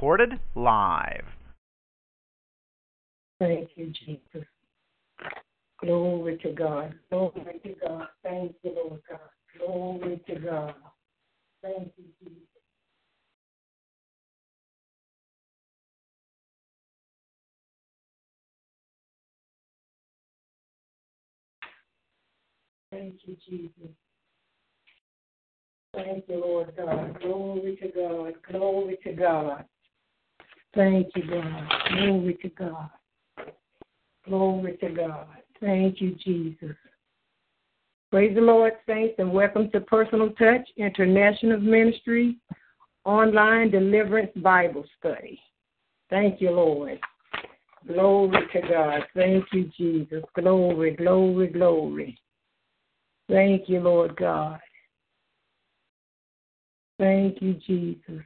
recorded live. Thank you, Jesus. Glory to God. Glory to God. Thank you, Lord God. Glory to God. Thank you, Jesus. Thank you, Jesus. Thank you, Lord God. Glory to God. Glory to God. Thank you, God. Glory to God. Glory to God. Thank you, Jesus. Praise the Lord, saints, and welcome to Personal Touch International Ministry Online Deliverance Bible Study. Thank you, Lord. Glory to God. Thank you, Jesus. Glory, glory, glory. Thank you, Lord God. Thank you, Jesus.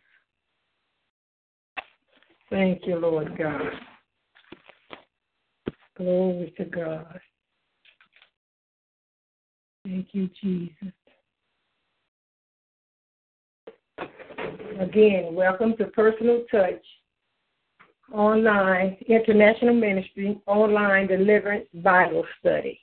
Thank you, Lord God. Glory to God. Thank you, Jesus. Again, welcome to Personal Touch Online International Ministry Online Deliverance Bible Study.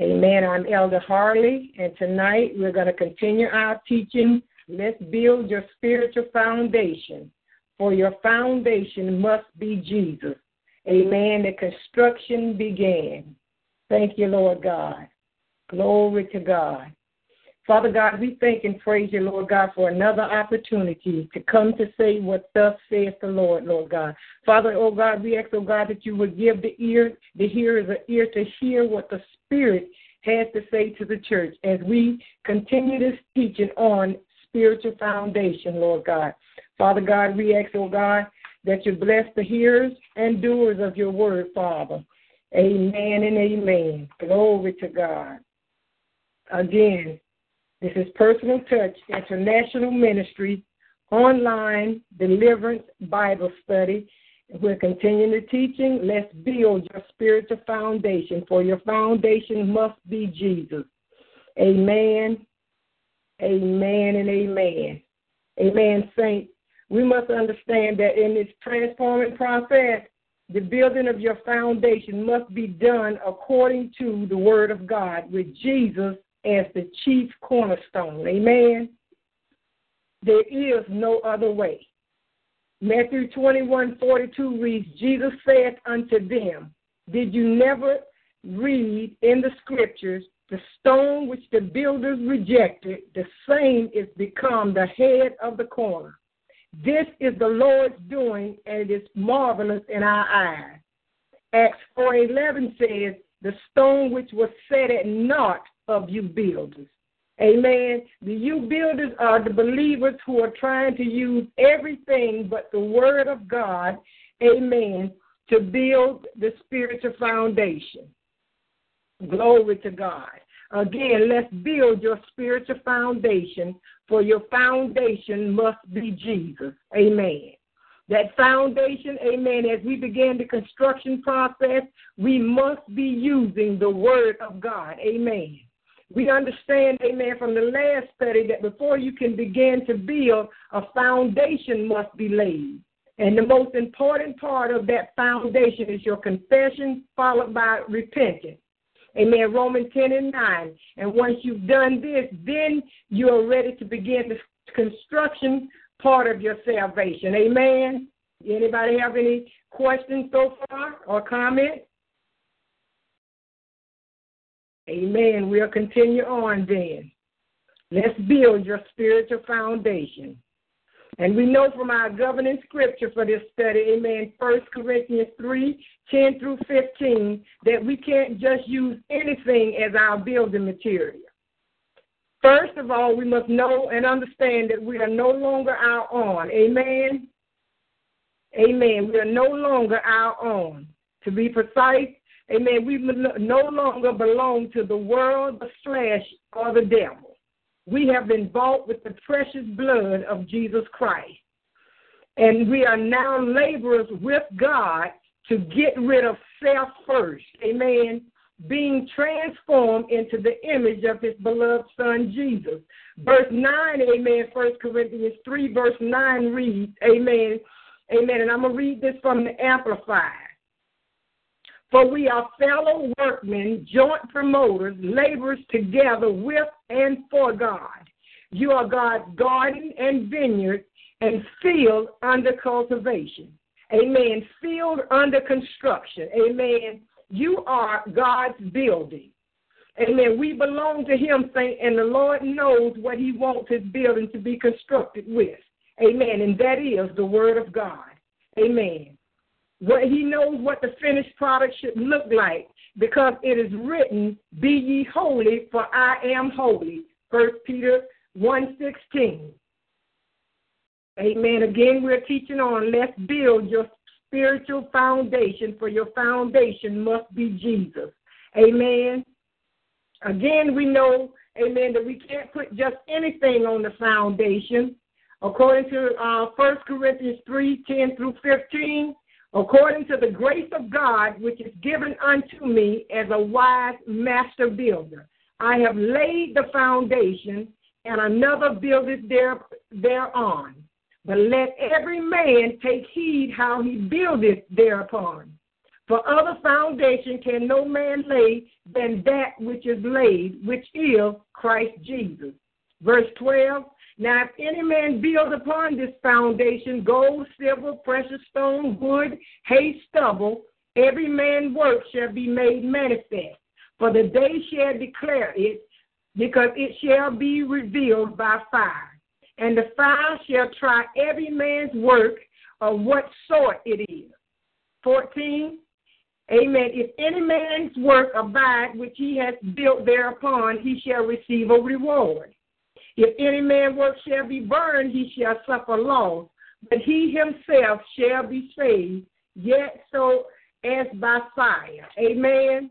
Amen. I'm Elder Harley, and tonight we're going to continue our teaching. Let's build your spiritual foundation, for your foundation must be Jesus. Amen. The construction began. Thank you, Lord God. Glory to God. Father God, we thank and praise you, Lord God, for another opportunity to come to say what thus saith the Lord, Lord God. Father, oh God, we ask, oh God, that you would give the ear, the hearers an ear to hear what the Spirit has to say to the church as we continue this teaching on spiritual foundation, Lord God. Father God, we ask, oh God, that you bless the hearers and doers of your word, Father. Amen and amen. Glory to God. Again, this is Personal Touch International Ministry online deliverance Bible study. We're continuing the teaching. Let's build your spiritual foundation, for your foundation must be Jesus. Amen, amen, and amen. Amen, saints. We must understand that in this transforming process, the building of your foundation must be done according to the Word of God, with Jesus as the chief cornerstone. Amen. There is no other way. Matthew 21 42 reads, Jesus said unto them, Did you never read in the scriptures, the stone which the builders rejected, the same is become the head of the corner? This is the Lord's doing, and it is marvelous in our eyes. Acts 4:11 says, "The stone which was set at naught of you builders." Amen. The you builders are the believers who are trying to use everything but the word of God, amen, to build the spiritual foundation. Glory to God. Again, let's build your spiritual foundation, for your foundation must be Jesus. Amen. That foundation, amen, as we begin the construction process, we must be using the Word of God. Amen. We understand, amen, from the last study that before you can begin to build, a foundation must be laid. And the most important part of that foundation is your confession, followed by repentance. Amen. Romans 10 and 9. And once you've done this, then you are ready to begin the construction part of your salvation. Amen. Anybody have any questions so far or comments? Amen. We'll continue on then. Let's build your spiritual foundation. And we know from our governing scripture for this study, amen, 1 Corinthians 3 10 through 15, that we can't just use anything as our building material. First of all, we must know and understand that we are no longer our own. Amen. Amen. We are no longer our own. To be precise, Amen. We no longer belong to the world, the flesh, or the devil. We have been bought with the precious blood of Jesus Christ. And we are now laborers with God to get rid of self first. Amen. being transformed into the image of his beloved Son Jesus. Verse 9, amen, 1 Corinthians 3, verse 9 reads, amen, amen, and I'm going to read this from the Amplified. For we are fellow workmen, joint promoters, laborers together with and for God. You are God's garden and vineyard and field under cultivation. Amen. Field under construction. Amen. You are God's building. Amen. We belong to Him, saint, and the Lord knows what He wants His building to be constructed with. Amen. And that is the Word of God. Amen. What He knows what the finished product should look like because it is written, Be ye holy, for I am holy. First Peter 116. Amen. Again, we're teaching on let's build your spiritual foundation, for your foundation must be Jesus. Amen. Again, we know, amen, that we can't put just anything on the foundation. According to uh, 1 Corinthians 3 10 through 15, according to the grace of God which is given unto me as a wise master builder, I have laid the foundation, and another buildeth there, thereon. But let every man take heed how he buildeth thereupon. For other foundation can no man lay than that which is laid, which is Christ Jesus. Verse 12 Now if any man build upon this foundation gold, silver, precious stone, wood, hay, stubble, every man's work shall be made manifest. For the day shall declare it, because it shall be revealed by fire and the fire shall try every man's work of what sort it is. 14. Amen. If any man's work abide which he has built thereupon, he shall receive a reward. If any man's work shall be burned, he shall suffer loss, but he himself shall be saved, yet so as by fire. Amen.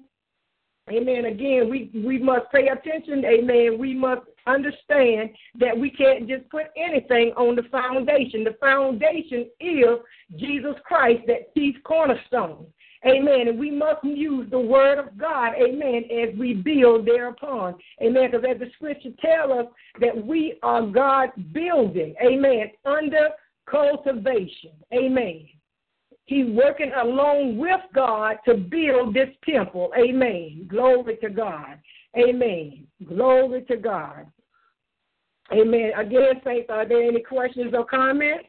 Amen. Again, we, we must pay attention. Amen. We must understand that we can't just put anything on the foundation. The foundation is Jesus Christ, that chief cornerstone. Amen. And we must use the word of God, amen, as we build thereupon. Amen. Because as the scripture tells us that we are God's building, amen, under cultivation. Amen. He's working along with God to build this temple. Amen. Glory to God. Amen. Glory to God. Amen. Again, Faith, are there any questions or comments?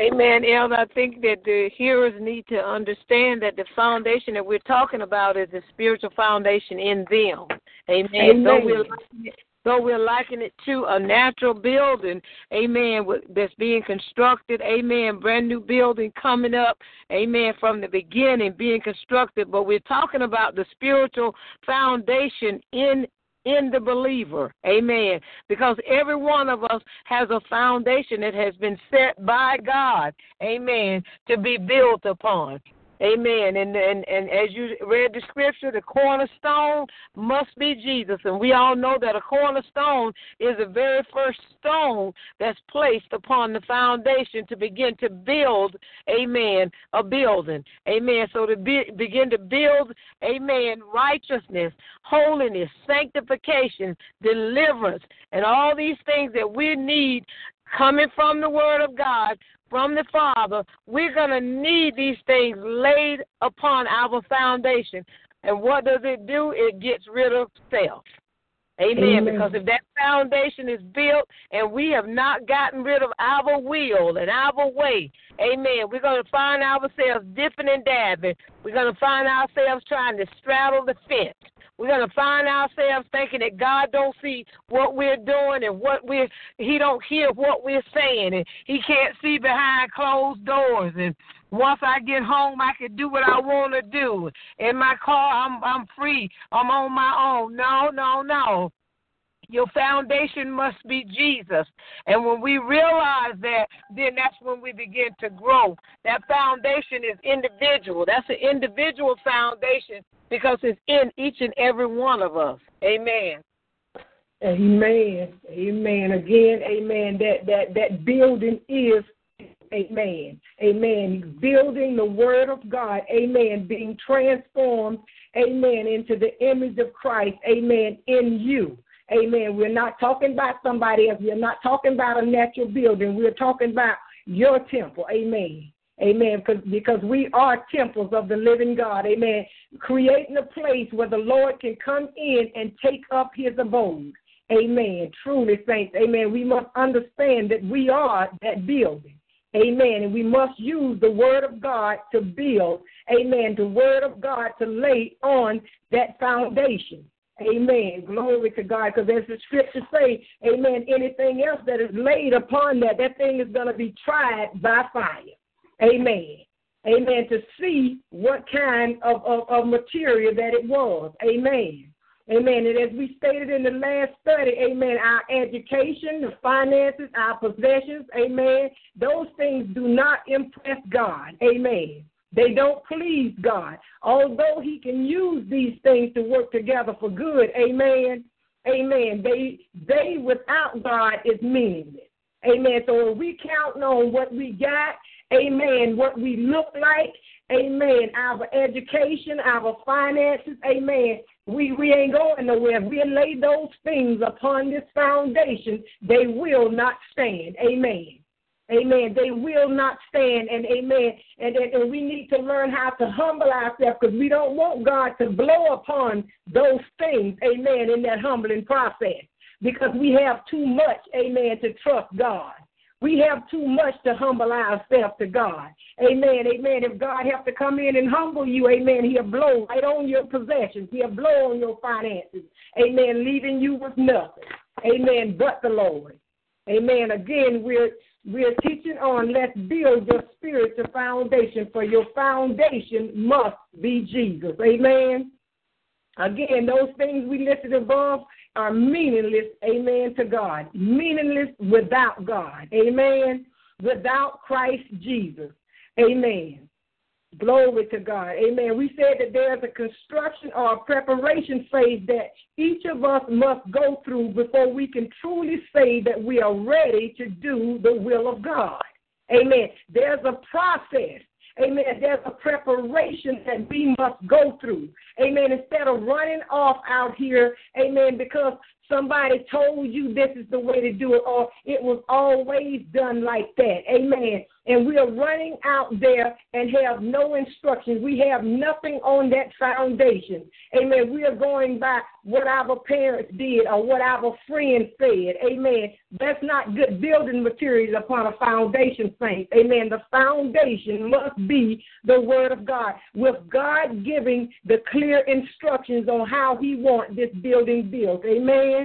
Amen, Elder. I think that the hearers need to understand that the foundation that we're talking about is the spiritual foundation in them. Amen. Amen. Though we're though we're likening it to a natural building, amen, that's being constructed, amen, brand new building coming up, amen, from the beginning being constructed, but we're talking about the spiritual foundation in in the believer. Amen. Because every one of us has a foundation that has been set by God. Amen. To be built upon. Amen. And, and and as you read the scripture, the cornerstone must be Jesus. And we all know that a cornerstone is the very first stone that's placed upon the foundation to begin to build, amen, a building. Amen. So to be, begin to build, amen, righteousness, holiness, sanctification, deliverance, and all these things that we need coming from the Word of God from the Father, we're going to need these things laid upon our foundation. And what does it do? It gets rid of self. Amen. Amen. Because if that foundation is built and we have not gotten rid of our will and our way, amen, we're going to find ourselves dipping and dabbing. We're going to find ourselves trying to straddle the fence. We're gonna find ourselves thinking that God don't see what we're doing and what we're He don't hear what we're saying and He can't see behind closed doors and once I get home I can do what I wanna do. In my car I'm I'm free. I'm on my own. No, no, no. Your foundation must be Jesus. And when we realize that, then that's when we begin to grow. That foundation is individual. That's an individual foundation because it's in each and every one of us. Amen. Amen. Amen. Again, amen. That that that building is Amen. Amen. Building the word of God. Amen. Being transformed. Amen. Into the image of Christ. Amen. In you. Amen. We're not talking about somebody else. We're not talking about a natural building. We're talking about your temple. Amen. Amen. Because, we are temples of the living God. Amen. Creating a place where the Lord can come in and take up his abode. Amen. Truly, saints. Amen. We must understand that we are that building. Amen. And we must use the word of God to build. Amen. The word of God to lay on that foundation. Amen. Glory to God. Because as the scriptures say, amen, anything else that is laid upon that, that thing is going to be tried by fire. Amen. Amen. To see what kind of, of, of material that it was. Amen. Amen. And as we stated in the last study, amen, our education, the finances, our possessions, amen, those things do not impress God. Amen. They don't please God. Although He can use these things to work together for good, amen. Amen. They they without God is meaningless. Amen. So if we count on what we got, amen, what we look like, amen, our education, our finances, amen, we, we ain't going nowhere. If we lay those things upon this foundation, they will not stand. Amen. Amen. They will not stand, and amen. And, and, and we need to learn how to humble ourselves because we don't want God to blow upon those things, amen, in that humbling process because we have too much, amen, to trust God. We have too much to humble ourselves to God. Amen. Amen. If God have to come in and humble you, amen, he'll blow right on your possessions. He'll blow on your finances. Amen. Leaving you with nothing. Amen. But the Lord. Amen. Again, we're we're teaching on let's build your spiritual foundation, for your foundation must be Jesus. Amen. Again, those things we listed above are meaningless, amen, to God. Meaningless without God. Amen. Without Christ Jesus. Amen. Glory to God. Amen. We said that there's a construction or a preparation phase that each of us must go through before we can truly say that we are ready to do the will of God. Amen. There's a process. Amen. There's a preparation that we must go through. Amen. Instead of running off out here, amen, because somebody told you this is the way to do it, or it was always done like that. Amen. And we are running out there and have no instructions. We have nothing on that foundation. Amen. We are going by what our parents did or what our friends said. Amen. That's not good building materials upon a foundation, saints. Amen. The foundation must be the Word of God, with God giving the clear instructions on how He wants this building built. Amen.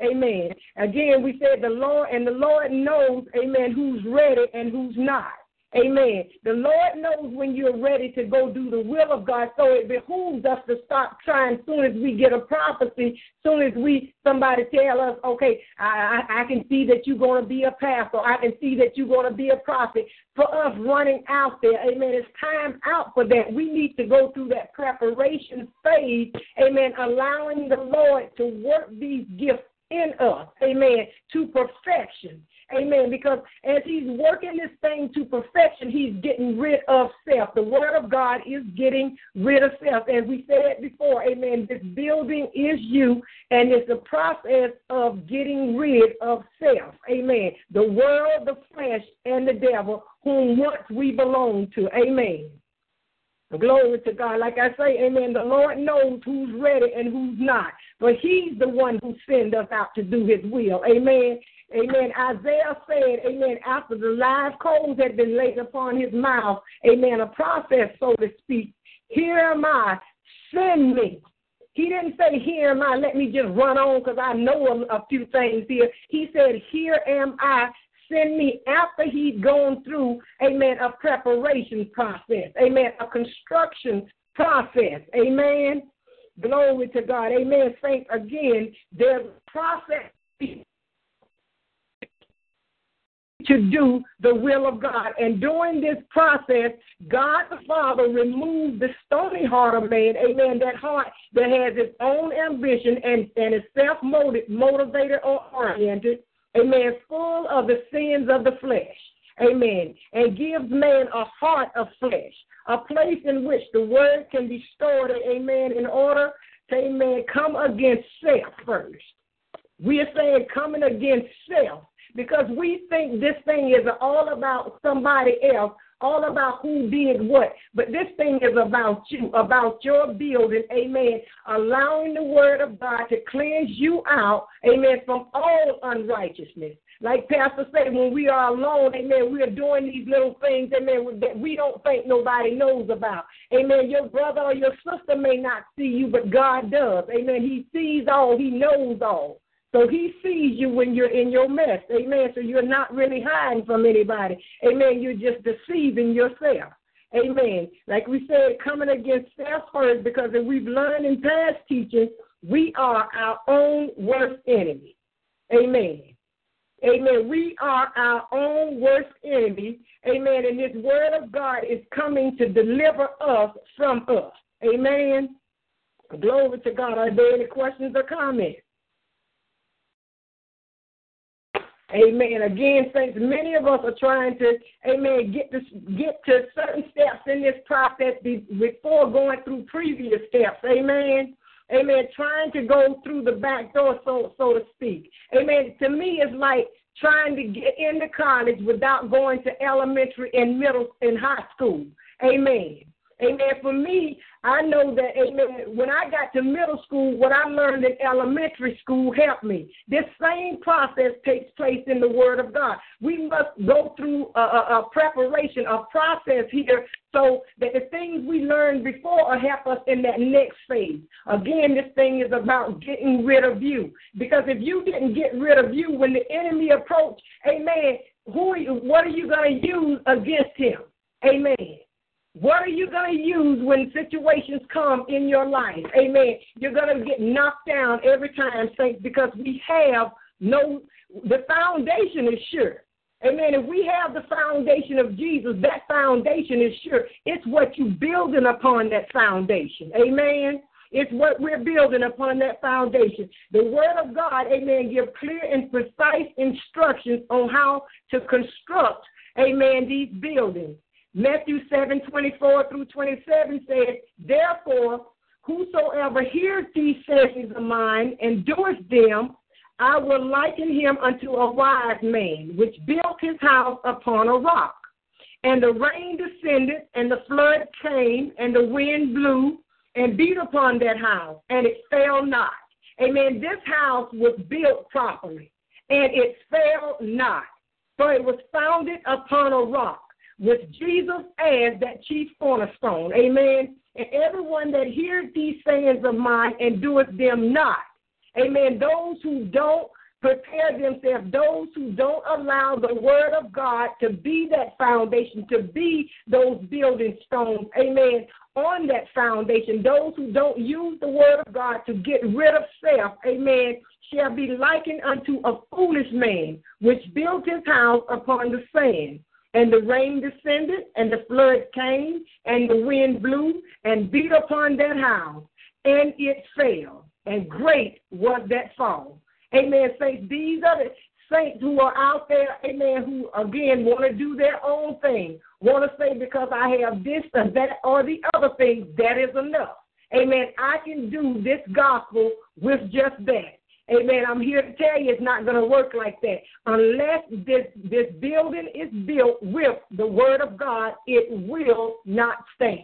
Amen. Again, we said the Lord, and the Lord knows, amen, who's ready and who's not. Amen. The Lord knows when you're ready to go do the will of God, so it behooves us to stop trying soon as we get a prophecy, soon as we somebody tell us, okay, I, I, I can see that you're going to be a pastor, I can see that you're going to be a prophet. For us running out there, amen, it's time out for that. We need to go through that preparation phase, amen, allowing the Lord to work these gifts in us, amen, to perfection. Amen. Because as he's working this thing to perfection, he's getting rid of self. The word of God is getting rid of self. As we said before, amen, this building is you, and it's a process of getting rid of self. Amen. The world, the flesh, and the devil, whom once we belong to. Amen. Glory to God. Like I say, amen, the Lord knows who's ready and who's not. But he's the one who sends us out to do his will. Amen. Amen. Isaiah said, Amen, after the live coals had been laid upon his mouth, Amen, a process, so to speak. Here am I, send me. He didn't say, Here am I, let me just run on because I know a, a few things here. He said, Here am I, send me after he'd gone through, amen, a preparation process, amen, a construction process, amen. Glory to God, amen. Saints, again, there's a process to do the will of God. And during this process, God the Father removed the stony heart of man, amen, that heart that has its own ambition and, and is self motivated or oriented, amen, full of the sins of the flesh. Amen. And gives man a heart of flesh, a place in which the word can be stored, amen, in order to, amen, come against self first. We are saying coming against self because we think this thing is all about somebody else, all about who did what. But this thing is about you, about your building, amen. Allowing the word of God to cleanse you out, amen, from all unrighteousness. Like Pastor said, when we are alone, amen, we are doing these little things, amen, that we don't think nobody knows about. Amen. Your brother or your sister may not see you, but God does. Amen. He sees all, He knows all. So he sees you when you're in your mess. Amen. So you're not really hiding from anybody. Amen. You're just deceiving yourself. Amen. Like we said, coming against self first, because if we've learned in past teachings, we are our own worst enemy. Amen. Amen. We are our own worst enemy. Amen. And this word of God is coming to deliver us from us. Amen. Glory to God. Are there any questions or comments? Amen. Again, saints, many of us are trying to, amen, get to get to certain steps in this process before going through previous steps. Amen. Amen. Trying to go through the back door, so so to speak. Amen. To me, it's like trying to get into college without going to elementary and middle and high school. Amen. Amen. For me, I know that, amen, when I got to middle school, what I learned in elementary school helped me. This same process takes place in the Word of God. We must go through a, a, a preparation, a process here, so that the things we learned before will help us in that next phase. Again, this thing is about getting rid of you. Because if you didn't get rid of you when the enemy approached, amen, who are you, what are you going to use against him? Amen. What are you going to use when situations come in your life? Amen. You're going to get knocked down every time, saints, because we have no, the foundation is sure. Amen. If we have the foundation of Jesus, that foundation is sure. It's what you're building upon that foundation. Amen. It's what we're building upon that foundation. The Word of God, amen, give clear and precise instructions on how to construct, amen, these buildings. Matthew 7 24 through 27 says, Therefore, whosoever hears these sayings of mine and doeth them, I will liken him unto a wise man, which built his house upon a rock. And the rain descended, and the flood came, and the wind blew and beat upon that house, and it fell not. Amen. This house was built properly, and it fell not, for it was founded upon a rock with Jesus as that chief cornerstone. Amen. And everyone that hears these sayings of mine and doeth them not. Amen. Those who don't prepare themselves, those who don't allow the word of God to be that foundation, to be those building stones. Amen. On that foundation, those who don't use the word of God to get rid of self, amen, shall be likened unto a foolish man which built his house upon the sand. And the rain descended, and the flood came, and the wind blew and beat upon that house, and it fell. And great was that fall. Amen. Saints, these are the saints who are out there, amen, who again want to do their own thing. Want to say because I have this or that or the other thing, that is enough. Amen. I can do this gospel with just that. Amen. I'm here to tell you it's not going to work like that. Unless this, this building is built with the Word of God, it will not stand.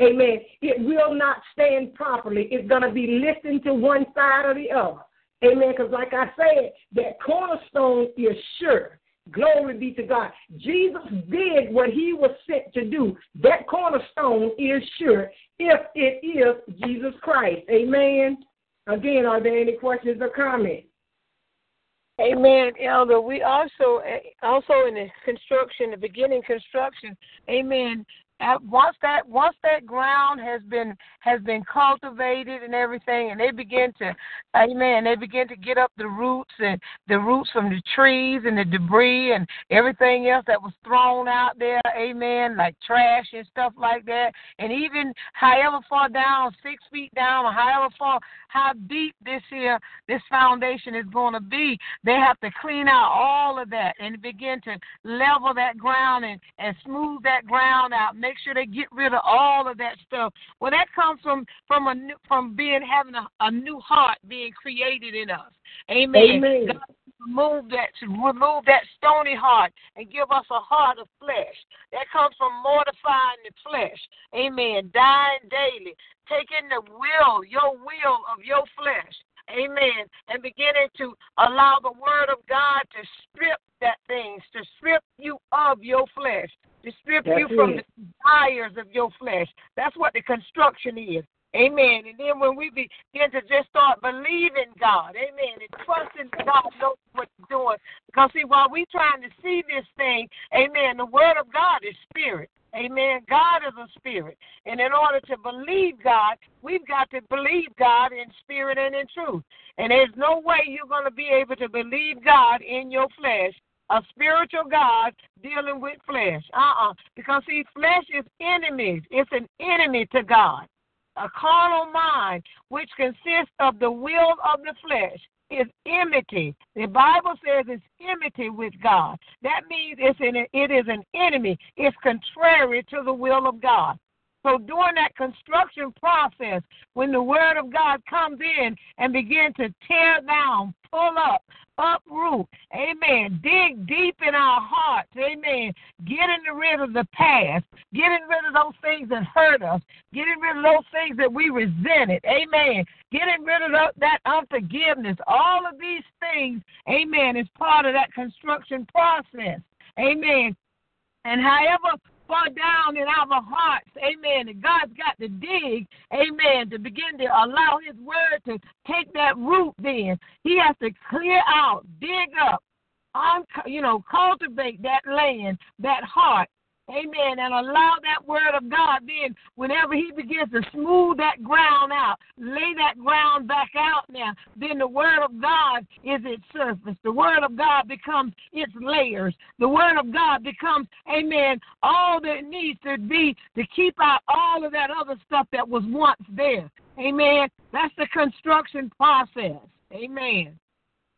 Amen. It will not stand properly. It's going to be listened to one side or the other. Amen. Because, like I said, that cornerstone is sure. Glory be to God. Jesus did what he was sent to do. That cornerstone is sure if it is Jesus Christ. Amen. Again, are there any questions or comments? Amen, Elder. We also, eh, also in the construction, the beginning construction, amen. Once that once that ground has been has been cultivated and everything, and they begin to, amen, they begin to get up the roots and the roots from the trees and the debris and everything else that was thrown out there, amen, like trash and stuff like that, and even however far down, six feet down, or however far how deep this here this foundation is going to be, they have to clean out all of that and begin to level that ground and and smooth that ground out make sure they get rid of all of that stuff. Well, that comes from from a new, from being having a, a new heart being created in us. Amen. Amen. God remove that remove that stony heart and give us a heart of flesh. That comes from mortifying the flesh. Amen. Dying daily, taking the will, your will of your flesh. Amen. And beginning to allow the word of God to strip that things, to strip you of your flesh to strip That's you from it. the desires of your flesh. That's what the construction is. Amen. And then when we begin to just start believing God, amen, and trusting God knows what He's doing. Because, see, while we trying to see this thing, amen, the Word of God is spirit. Amen. God is a spirit. And in order to believe God, we've got to believe God in spirit and in truth. And there's no way you're going to be able to believe God in your flesh a spiritual God dealing with flesh. Uh uh Because, see, flesh is enemies, it's an enemy to God. A carnal mind, which consists of the will of the flesh, is enmity. The Bible says it's enmity with God. That means it's an, it is an enemy. It's contrary to the will of God. So during that construction process, when the word of God comes in and begin to tear down, pull up, uproot, amen, dig deep in our hearts, amen, getting rid of the past, getting rid of those things that hurt us, getting rid of those things that we resented, amen, getting rid of that unforgiveness, all of these things, amen, is part of that construction process, amen. And however far down in our hearts, amen. And God's got to dig, amen, to begin to allow His word to take that root then. He has to clear out, dig up, un- you know, cultivate that land, that heart, Amen. And allow that word of God then, whenever he begins to smooth that ground out, lay that ground back out now, then the word of God is its surface. The word of God becomes its layers. The word of God becomes, amen, all that needs to be to keep out all of that other stuff that was once there. Amen. That's the construction process. Amen.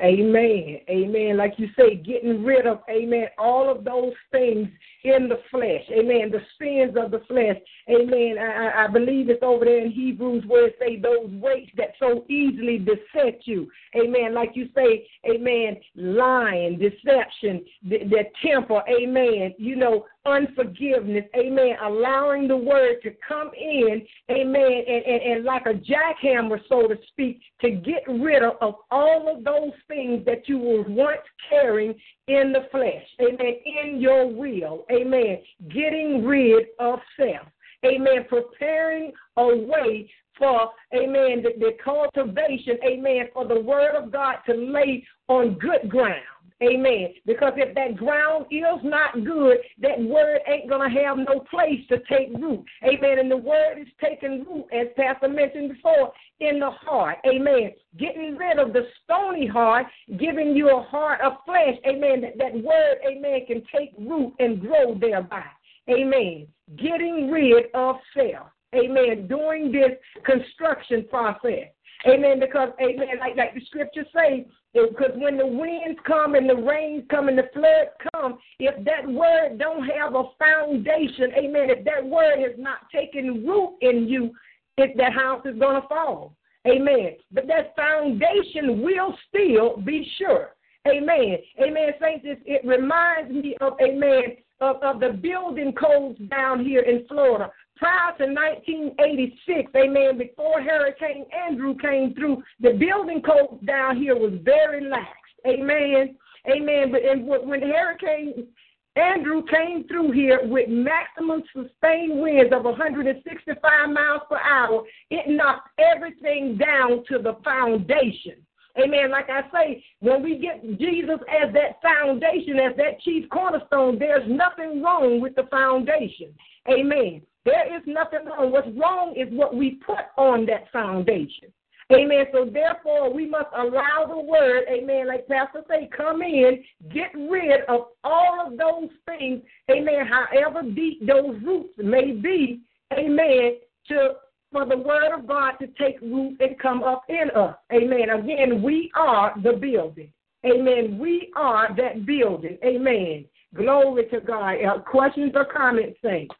Amen. Amen. Like you say, getting rid of, amen, all of those things in the flesh. Amen. The sins of the flesh. Amen. I, I believe it's over there in Hebrews where it say those weights that so easily beset you. Amen. Like you say, amen, lying, deception, the, the temper, amen. You know, unforgiveness, amen. Allowing the word to come in, amen, and, and, and like a jackhammer, so to speak, to get rid of, of all of those things that you were once carrying in the flesh, amen, in your will, amen. Getting rid of self, amen. Preparing a way for, amen, the, the cultivation, amen, for the word of God to lay on good ground. Amen. Because if that ground is not good, that word ain't going to have no place to take root. Amen. And the word is taking root, as Pastor mentioned before, in the heart. Amen. Getting rid of the stony heart, giving you a heart of flesh. Amen. That, that word, amen, can take root and grow thereby. Amen. Getting rid of self. Amen. Doing this construction process. Amen. Because, amen, like, like the scripture says, because when the winds come and the rains come and the floods come, if that word don't have a foundation, amen, if that word has not taken root in you, if that house is going to fall. Amen. But that foundation will still be sure. Amen. Amen. Saints, it, it reminds me of, amen, of, of the building codes down here in Florida prior to 1986, amen, before Hurricane Andrew came through, the building code down here was very lax. Amen. Amen. But and when Hurricane Andrew came through here with maximum sustained winds of 165 miles per hour, it knocked everything down to the foundation. Amen. Like I say, when we get Jesus as that foundation, as that chief cornerstone, there's nothing wrong with the foundation. Amen. There is nothing wrong. What's wrong is what we put on that foundation. Amen. So therefore, we must allow the word, amen, like Pastor say, come in, get rid of all of those things, amen, however deep those roots may be, amen, to for the word of God to take root and come up in us. Amen. Again, we are the building. Amen. We are that building. Amen. Glory to God. Uh, questions or comments, saints?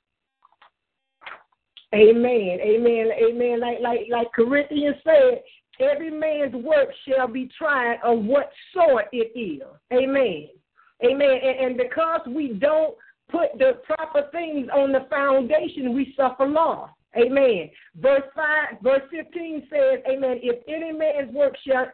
Amen. Amen. Amen. Like like like Corinthians said, every man's work shall be tried of what sort it is. Amen. Amen. And, and because we don't put the proper things on the foundation, we suffer loss. Amen. Verse five, verse fifteen says, Amen. If any man's work shall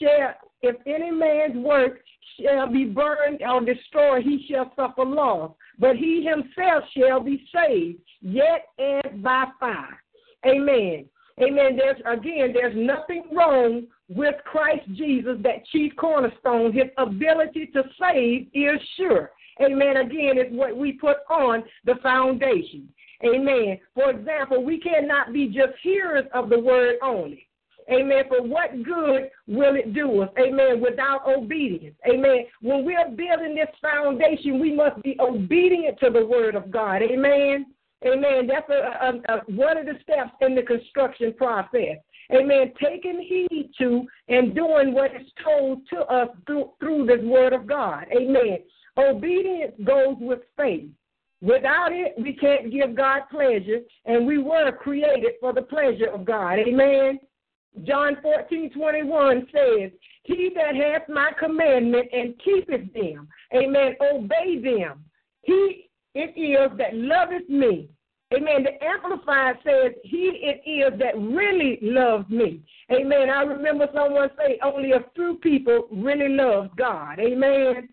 shall if any man's work shall be burned or destroyed, he shall suffer loss. But he himself shall be saved, yet and by fire. Amen. Amen. There's again, there's nothing wrong with Christ Jesus, that chief cornerstone. His ability to save is sure. Amen. Again, it's what we put on the foundation. Amen. For example, we cannot be just hearers of the word only. Amen. For what good will it do us? Amen. Without obedience. Amen. When we're building this foundation, we must be obedient to the word of God. Amen. Amen. That's a, a, a, one of the steps in the construction process. Amen. Taking heed to and doing what is told to us through, through this word of God. Amen. Obedience goes with faith. Without it, we can't give God pleasure, and we were created for the pleasure of God. Amen. John 14, 21 says, He that hath my commandment and keepeth them, amen, obey them. He it is that loveth me. Amen. The Amplifier says, He it is that really loves me. Amen. I remember someone say, Only a few people really love God. Amen.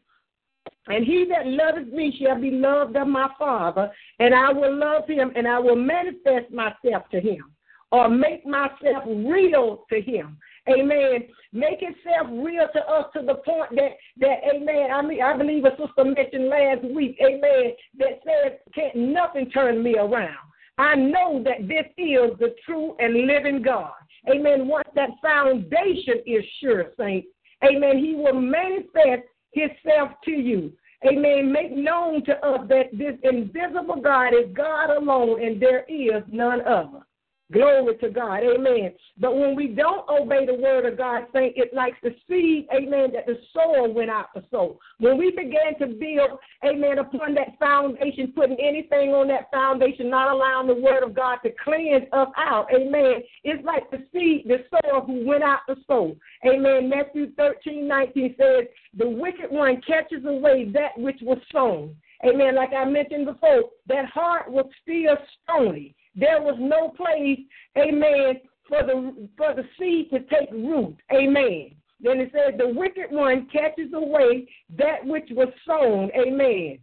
And he that loveth me shall be loved of my Father, and I will love him, and I will manifest myself to him or make myself real to him. Amen. Make itself real to us to the point that that amen. I mean I believe a sister mentioned last week, amen, that says can't nothing turn me around. I know that this is the true and living God. Amen. Once that foundation is sure, saints, amen, he will manifest himself to you. Amen. Make known to us that this invisible God is God alone and there is none other. Glory to God. Amen. But when we don't obey the word of God, saying it like the seed, amen, that the soil went out to sow. When we began to build, amen, upon that foundation, putting anything on that foundation, not allowing the word of God to cleanse us out, amen, it's like the seed, the soil who went out to sow. Amen. Matthew 13, 19 says, The wicked one catches away that which was sown. Amen. Like I mentioned before, that heart was still stony. There was no place, amen, for the for the seed to take root. Amen. Then it says the wicked one catches away that which was sown. Amen.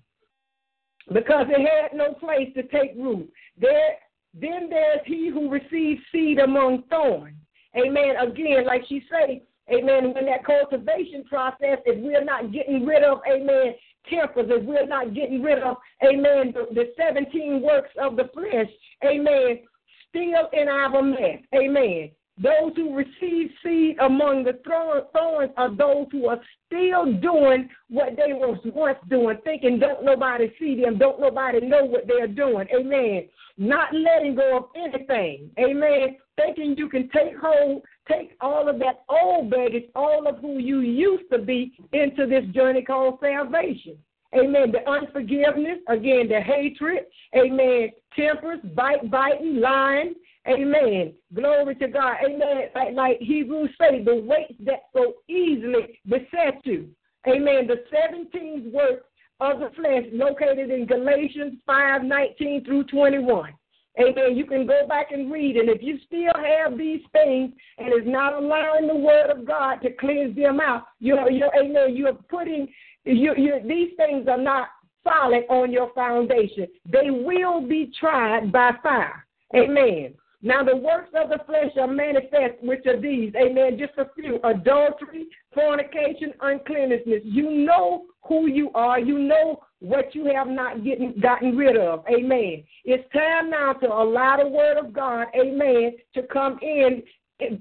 Because it had no place to take root. There then there's he who receives seed among thorns. Amen. Again, like she said, amen, when that cultivation process, if we're not getting rid of, amen, tempers, if we're not getting rid of, amen, the, the 17 works of the flesh, amen, still in our mess, amen. Those who receive seed among the thorns are those who are still doing what they were once doing, thinking don't nobody see them, don't nobody know what they're doing. Amen. Not letting go of anything. Amen. Thinking you can take hold, take all of that old baggage, all of who you used to be, into this journey called salvation. Amen. The unforgiveness, again, the hatred, amen. Tempers, bite, biting, lying, amen. Glory to God, amen. Like, like Hebrews say, the weights that so easily beset you, amen. The 17th work of the flesh located in Galatians 5 19 through 21. Amen. You can go back and read, and if you still have these things and is not allowing the word of God to cleanse them out, you know, you're, amen, you're putting, you, you, these things are not solid on your foundation. They will be tried by fire. Amen. Now the works of the flesh are manifest, which are these, amen, just a few. Adultery, fornication, uncleanness. You know who you are. You know what you have not getting, gotten rid of. Amen. It's time now to allow the word of God, amen, to come in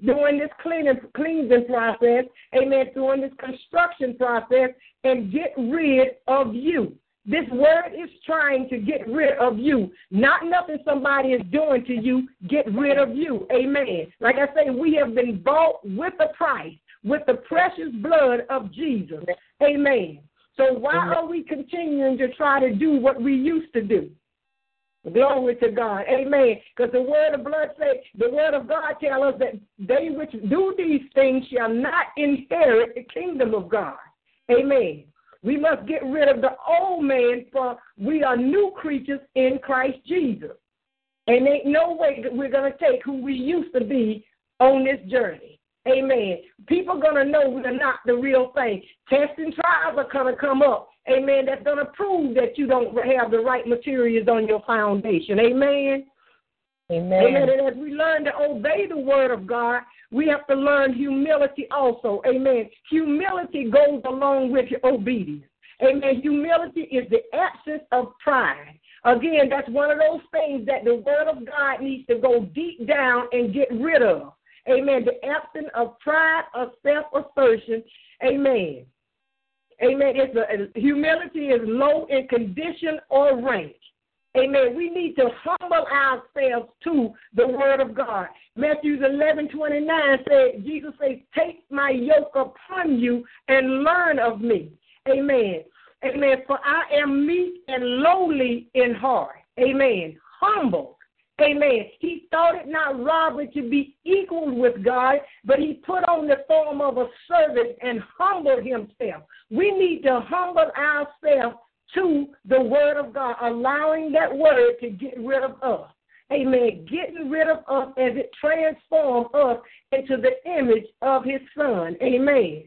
during this cleaning cleansing process, amen, during this construction process and get rid of you. This word is trying to get rid of you. Not nothing somebody is doing to you, get rid of you. Amen. Like I say, we have been bought with a price, with the precious blood of Jesus. Amen. So why are we continuing to try to do what we used to do? Glory to God. Amen. Because the word of blood say the word of God tell us that they which do these things shall not inherit the kingdom of God. Amen. We must get rid of the old man, for we are new creatures in Christ Jesus. And ain't no way that we're going to take who we used to be on this journey. Amen. People are going to know we're not the real thing. Tests and trials are going to come up. Amen. That's going to prove that you don't have the right materials on your foundation. Amen. Amen. Amen. And as we learn to obey the word of God, we have to learn humility also. Amen. Humility goes along with your obedience. Amen. Humility is the absence of pride. Again, that's one of those things that the word of God needs to go deep down and get rid of. Amen. The absence of pride or self assertion. Amen. Amen. It's a, humility is low in condition or rank. Amen. We need to humble ourselves to the word of God. Matthew 11 29 said, Jesus says, Take my yoke upon you and learn of me. Amen. Amen. For I am meek and lowly in heart. Amen. Humble. Amen. He thought it not robbery to be equal with God, but he put on the form of a servant and humbled himself. We need to humble ourselves to the Word of God, allowing that Word to get rid of us. Amen. Getting rid of us as it transforms us into the image of His Son. Amen.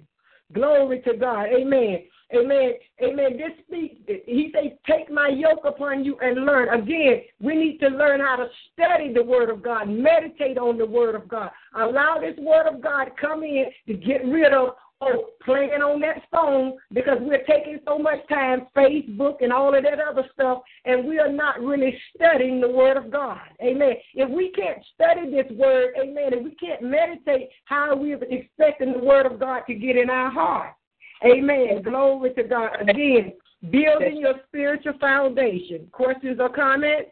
Glory to God. Amen. Amen. Amen. This speaks. He says, "Take my yoke upon you and learn." Again, we need to learn how to study the Word of God, meditate on the Word of God, allow this Word of God come in to get rid of oh, playing on that phone because we're taking so much time, Facebook and all of that other stuff, and we are not really studying the Word of God. Amen. If we can't study this Word, amen, if we can't meditate, how are we expecting the Word of God to get in our heart? Amen. Glory to God. Again, building your spiritual foundation. Questions or comments?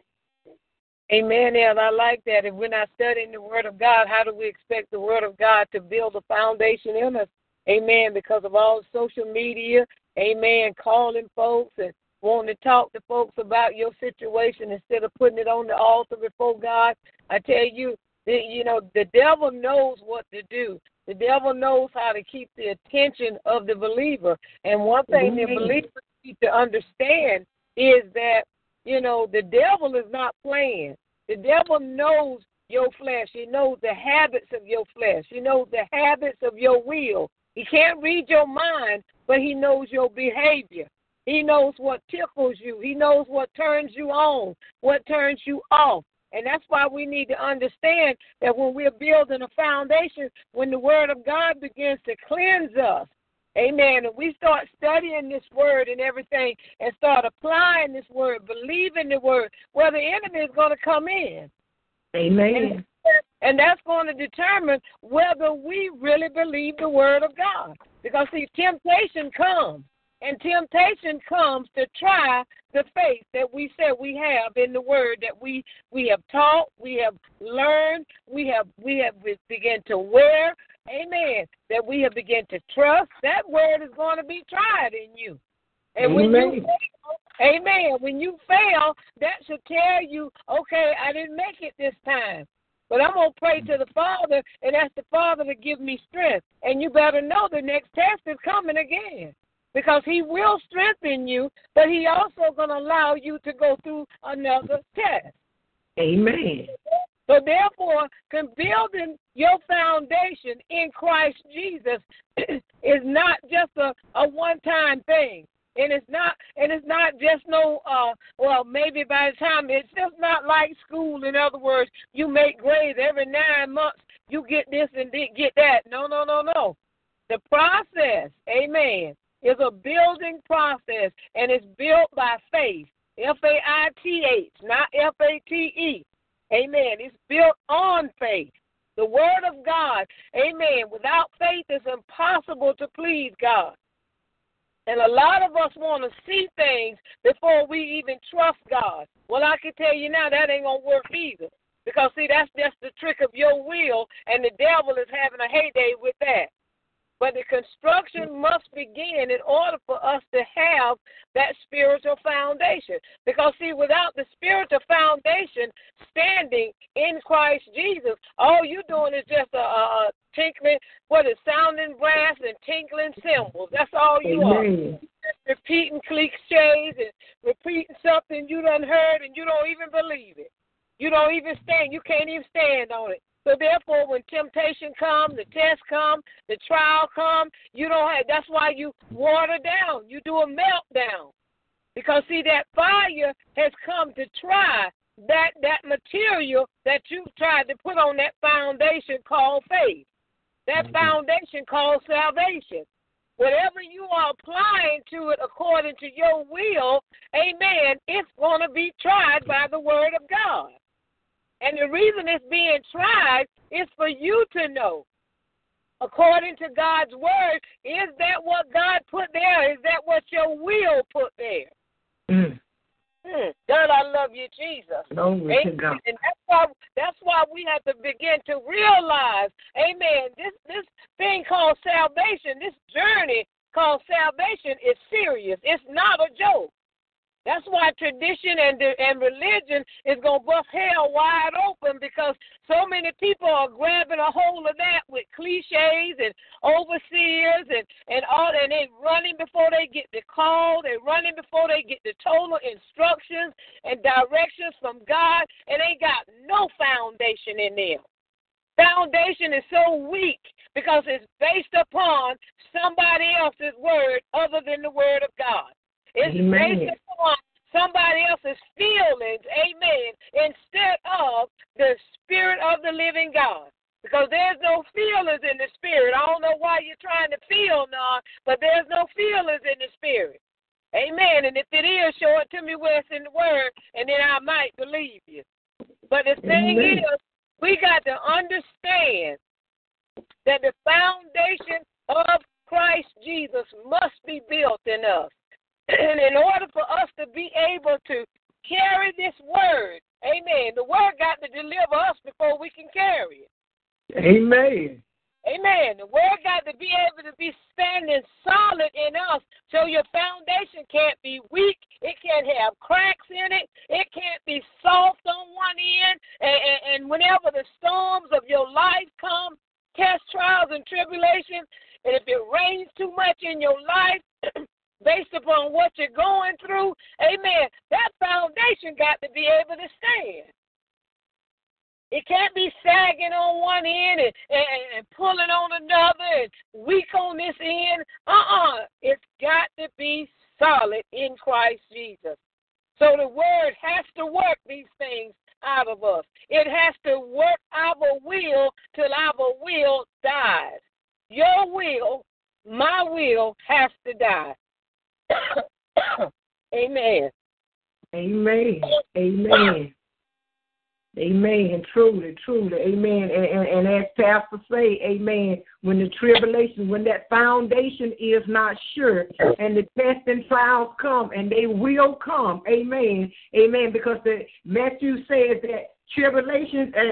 Amen, and I like that. If we're not studying the Word of God, how do we expect the Word of God to build a foundation in us? Amen. Because of all social media, amen, calling folks and wanting to talk to folks about your situation instead of putting it on the altar before God. I tell you, you know, the devil knows what to do. The devil knows how to keep the attention of the believer. And one thing mm-hmm. the believers need to understand is that, you know, the devil is not playing. The devil knows your flesh. He knows the habits of your flesh. He knows the habits of your will. He can't read your mind, but he knows your behavior. He knows what tickles you. He knows what turns you on, what turns you off. And that's why we need to understand that when we're building a foundation, when the Word of God begins to cleanse us, amen, and we start studying this Word and everything and start applying this Word, believing the Word, well, the enemy is going to come in. Amen. And and that's going to determine whether we really believe the word of God. Because, see, temptation comes. And temptation comes to try the faith that we said we have in the word that we we have taught, we have learned, we have we have begun to wear. Amen. That we have begun to trust. That word is going to be tried in you. And when Amen. you fail, amen, when you fail, that should tell you, okay, I didn't make it this time. But I'm going to pray to the Father and ask the Father to give me strength. And you better know the next test is coming again because He will strengthen you, but He also going to allow you to go through another test. Amen. So therefore, building your foundation in Christ Jesus is not just a, a one-time thing. And it's not and it's not just no uh well maybe by the time it's just not like school. In other words, you make grades every nine months, you get this and get that. No, no, no, no. The process, amen, is a building process, and it's built by faith. F A I T H, not F A T E. Amen. It's built on faith. The Word of God. Amen. Without faith, it's impossible to please God. And a lot of us want to see things before we even trust God. Well, I can tell you now that ain't going to work either. Because, see, that's just the trick of your will, and the devil is having a heyday with that. But the construction must begin in order for us to have that spiritual foundation. Because, see, without the spiritual foundation standing in Christ Jesus, all you're doing is just a, a tinkling, what is sounding brass and tinkling cymbals. That's all you Amen. are. repeating cliches and repeating something you done heard and you don't even believe it. You don't even stand. You can't even stand on it. So therefore, when temptation comes, the test comes, the trial comes, you don't have. That's why you water down. You do a meltdown, because see that fire has come to try that that material that you've tried to put on that foundation called faith. That mm-hmm. foundation called salvation. Whatever you are applying to it according to your will, amen, it's going to be tried by the word of God. And the reason it's being tried is for you to know. According to God's word, is that what God put there? Is that what your will put there? Mm. Mm. God, I love you, Jesus. Glory amen. And that's why that's why we have to begin to realize, Amen. This this thing called salvation, this journey called salvation is serious. It's not a joke. That's why tradition and and religion is gonna bust hell wide open because so many people are grabbing a hold of that with cliches and overseers and and all, and they running before they get the call. They running before they get the total instructions and directions from God, and they got no foundation in them. Foundation is so weak because it's based upon somebody else's word other than the word of God. It's amen. based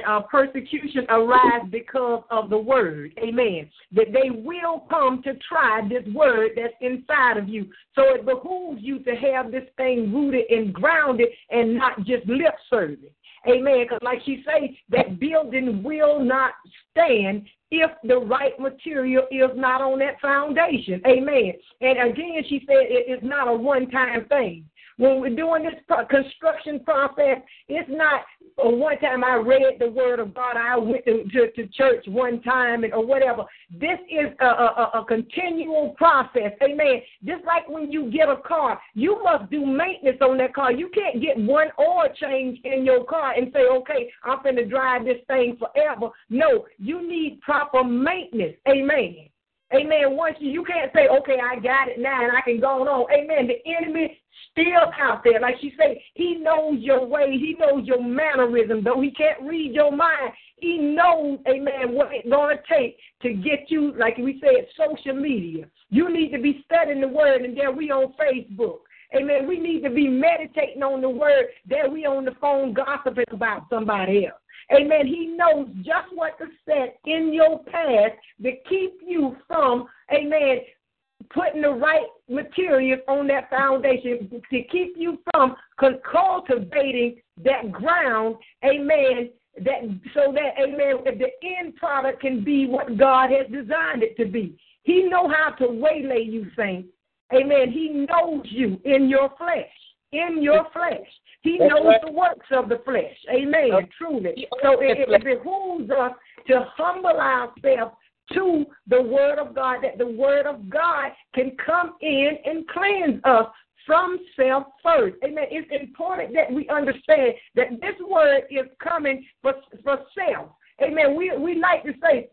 uh, persecution arise because of the word. Amen. That they will come to try this word that's inside of you. So it behooves you to have this thing rooted and grounded and not just lip serving. Amen. Because like she say, that building will not stand if the right material is not on that foundation. Amen. And again, she said it is not a one time thing. When we're doing this construction process, it's not or one time I read the word of God, I went to, to, to church one time and, or whatever. This is a, a, a continual process. Amen. Just like when you get a car, you must do maintenance on that car. You can't get one oil change in your car and say, okay, I'm going to drive this thing forever. No, you need proper maintenance. Amen. Amen. Once you, you can't say, okay, I got it now and I can go on. Amen. The enemy still out there. Like she said, he knows your way. He knows your mannerism. Though he can't read your mind, he knows, amen, what it's going to take to get you, like we said, social media. You need to be studying the word, and then we on Facebook. Amen. We need to be meditating on the word. There we on the phone gossiping about somebody else. Amen. He knows just what to set in your path to keep you from, amen, putting the right materials on that foundation to keep you from cultivating that ground, amen, that so that amen the end product can be what God has designed it to be. He know how to waylay you, saints. Amen. He knows you in your flesh. In your flesh. He That's knows right. the works of the flesh. Amen. Okay. Truly. So it, it, it behooves us to humble ourselves to the Word of God, that the Word of God can come in and cleanse us from self first. Amen. It's important that we understand that this word is coming for, for self. Amen. We, we like to say,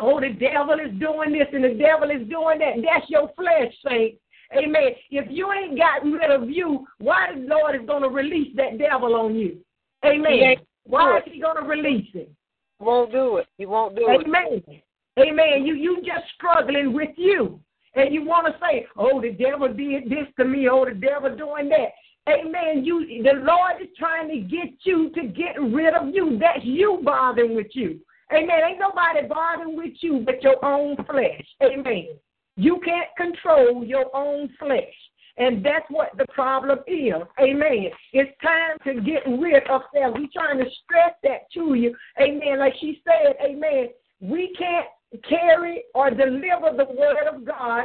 oh, the devil is doing this and the devil is doing that. That's your flesh, saint. Amen. If you ain't gotten rid of you, why the Lord is going to release that devil on you? Amen. Why is he going to release it? Won't do it. He won't do Amen. it. Amen. Amen. You you just struggling with you. And you want to say, Oh, the devil did this to me, oh the devil doing that. Amen. You the Lord is trying to get you to get rid of you. That's you bothering with you. Amen. Ain't nobody bothering with you but your own flesh. Amen. You can't control your own flesh. And that's what the problem is. Amen. It's time to get rid of self. We're trying to stress that to you. Amen. Like she said, amen. We can't carry or deliver the word of God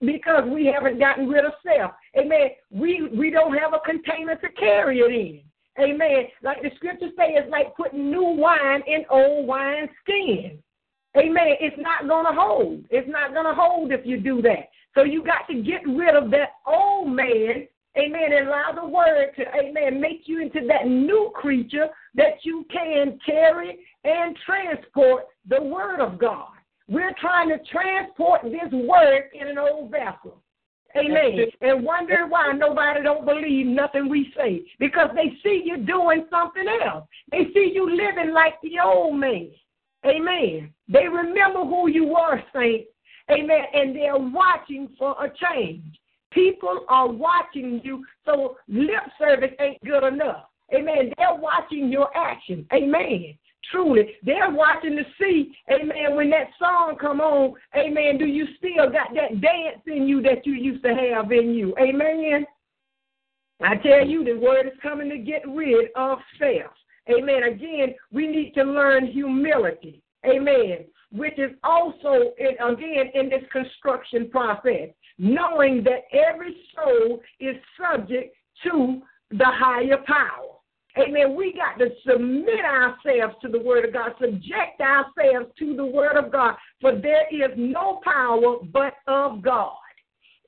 because we haven't gotten rid of self. Amen. We we don't have a container to carry it in. Amen. Like the scripture says, it's like putting new wine in old wine skin. Amen. It's not to hold. It's not to hold if you do that. So you got to get rid of that old man. Amen. And allow the word to, amen, make you into that new creature that you can carry and transport the word of God. We're trying to transport this word in an old vessel. Amen. And wonder why nobody don't believe nothing we say. Because they see you doing something else. They see you living like the old man. Amen. They remember who you are, saints. Amen. And they're watching for a change. People are watching you, so lip service ain't good enough. Amen. They're watching your action. Amen. Truly, they're watching to see, amen, when that song come on, amen, do you still got that dance in you that you used to have in you? Amen. I tell you, the word is coming to get rid of self. Amen. Again, we need to learn humility. Amen. Which is also, in, again, in this construction process, knowing that every soul is subject to the higher power. Amen. We got to submit ourselves to the Word of God, subject ourselves to the Word of God, for there is no power but of God.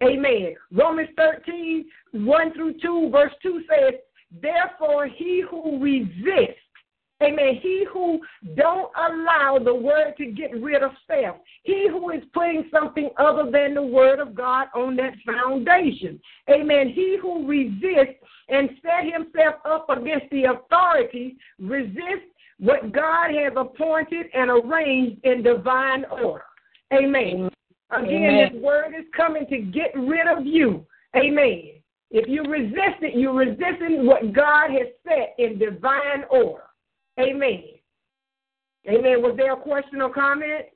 Amen. Romans 13, 1 through 2, verse 2 says, Therefore, he who resists, amen, he who don't allow the word to get rid of self, he who is putting something other than the word of God on that foundation, amen, he who resists and set himself up against the authority, resists what God has appointed and arranged in divine order. Amen. Again, Amen. this word is coming to get rid of you. Amen. If you resist it, you're resisting what God has set in divine order. Amen. Amen. Was there a question or comment?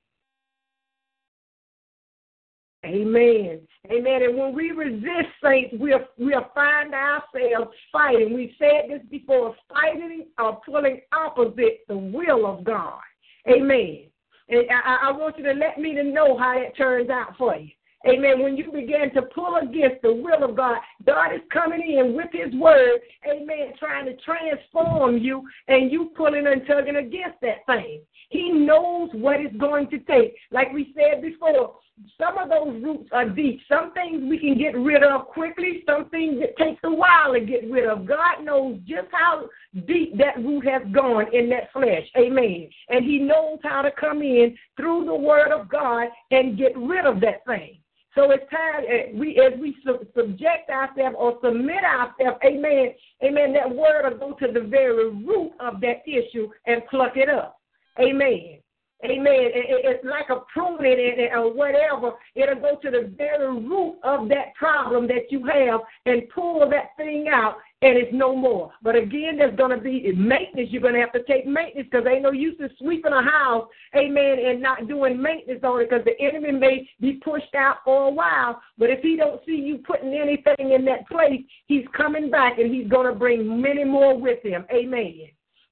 Amen. Amen. And when we resist saints, we'll, we'll find ourselves fighting. We said this before fighting or pulling opposite the will of God. Amen. And I, I want you to let me to know how it turns out for you. Amen. When you begin to pull against the will of God, God is coming in with His word, amen, trying to transform you, and you pulling and tugging against that thing. He knows what it's going to take. Like we said before, some of those roots are deep. Some things we can get rid of quickly, some things it takes a while to get rid of. God knows just how deep that root has gone in that flesh. Amen. And He knows how to come in through the Word of God and get rid of that thing. So it's time eh, we as we subject ourselves or submit ourselves, amen, amen, that word will go to the very root of that issue and pluck it up. Amen. Amen. It's like a pruning or whatever. It'll go to the very root of that problem that you have and pull that thing out, and it's no more. But again, there's going to be maintenance. You're going to have to take maintenance because ain't no use in sweeping a house, amen, and not doing maintenance on it because the enemy may be pushed out for a while. But if he don't see you putting anything in that place, he's coming back and he's going to bring many more with him. Amen.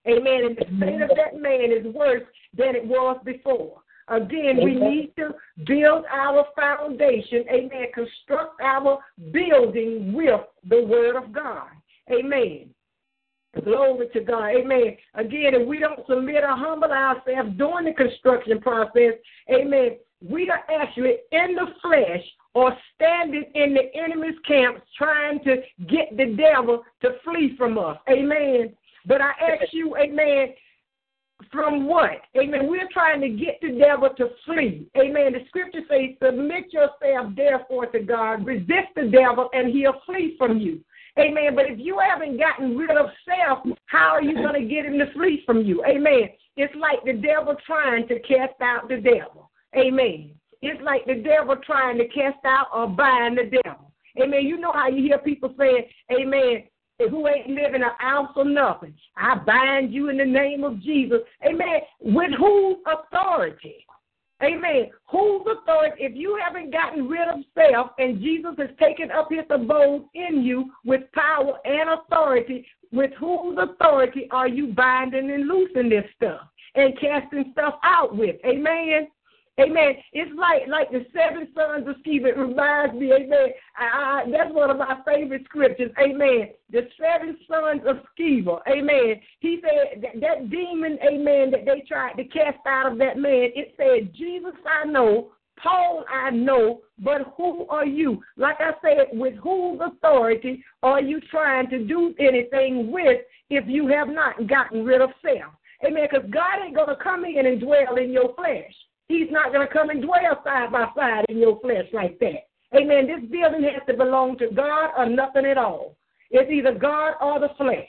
Amen. And the state of that man is worse than it was before. Again, we need to build our foundation, amen, construct our building with the Word of God. Amen. Glory to God. Amen. Again, if we don't submit or humble ourselves during the construction process, amen, we are actually in the flesh or standing in the enemy's camp trying to get the devil to flee from us. Amen. But I ask you, amen, from what? Amen. We're trying to get the devil to flee. Amen. The scripture says, Submit yourself therefore to God, resist the devil, and he'll flee from you. Amen. But if you haven't gotten rid of self, how are you going to get him to flee from you? Amen. It's like the devil trying to cast out the devil. Amen. It's like the devil trying to cast out or bind the devil. Amen. You know how you hear people saying, Amen, who ain't living an ounce of nothing. I bind you in the name of Jesus. Amen. With whose authority? Amen. Whose authority? If you haven't gotten rid of self and Jesus has taken up his abode in you with power and authority, with whose authority are you binding and loosing this stuff and casting stuff out with? Amen. Amen. It's like like the seven sons of Sceva. It reminds me, amen. I, I, that's one of my favorite scriptures. Amen. The seven sons of Sceva. Amen. He said that, that demon, amen, that they tried to cast out of that man, it said, Jesus I know, Paul I know, but who are you? Like I said, with whose authority are you trying to do anything with if you have not gotten rid of self? Amen. Because God ain't going to come in and dwell in your flesh. He's not going to come and dwell side by side in your flesh like that. Amen. This building has to belong to God or nothing at all. It's either God or the flesh.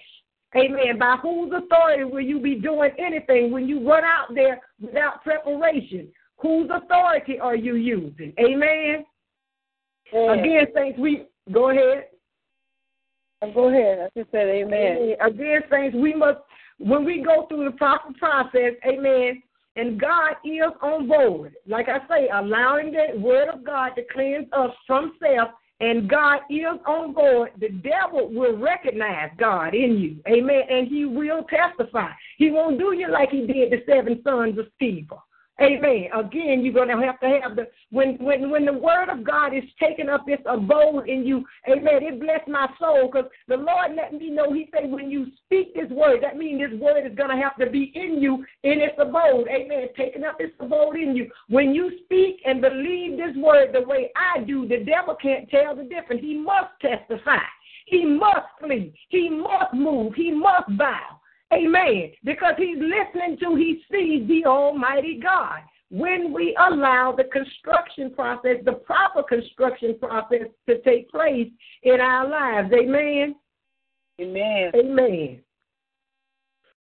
Amen. By whose authority will you be doing anything when you run out there without preparation? Whose authority are you using? Amen. Again, saints, we go ahead. Uh, go ahead. I just said amen. amen. Again, saints, we must when we go through the proper process, amen, and God is on board. Like I say, allowing the word of God to cleanse us from self, and God is on board. The devil will recognize God in you. Amen. And he will testify. He won't do you like he did the seven sons of Sceva. Amen. Again, you're going to have to have the when when when the word of God is taking up its abode in you. Amen. It bless my soul because the Lord let me know. He said, when you speak this word, that means this word is going to have to be in you in its abode. Amen. Taking up its abode in you. When you speak and believe this word the way I do, the devil can't tell the difference. He must testify. He must flee. He must move. He must bow. Amen. Because he's listening to, he sees the Almighty God. When we allow the construction process, the proper construction process to take place in our lives. Amen. Amen. Amen.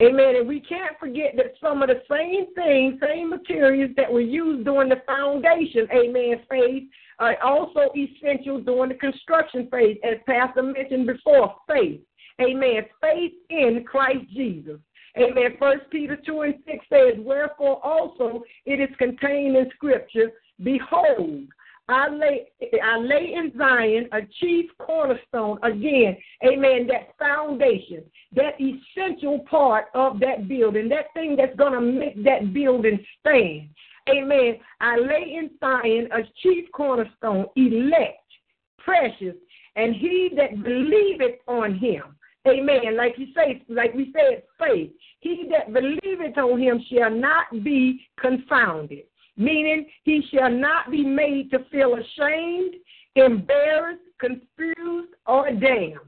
Amen. And we can't forget that some of the same things, same materials that were used during the foundation, amen, phase, are also essential during the construction phase, as Pastor mentioned before, faith. Amen. Faith in Christ Jesus. Amen. First Peter 2 and 6 says, Wherefore also it is contained in Scripture, Behold, I lay, I lay in Zion a chief cornerstone. Again, amen, that foundation, that essential part of that building, that thing that's going to make that building stand. Amen. I lay in Zion a chief cornerstone, elect, precious, and he that believeth on him Amen. Like he say, like we said, faith. He that believeth on him shall not be confounded. Meaning he shall not be made to feel ashamed, embarrassed, confused, or damned.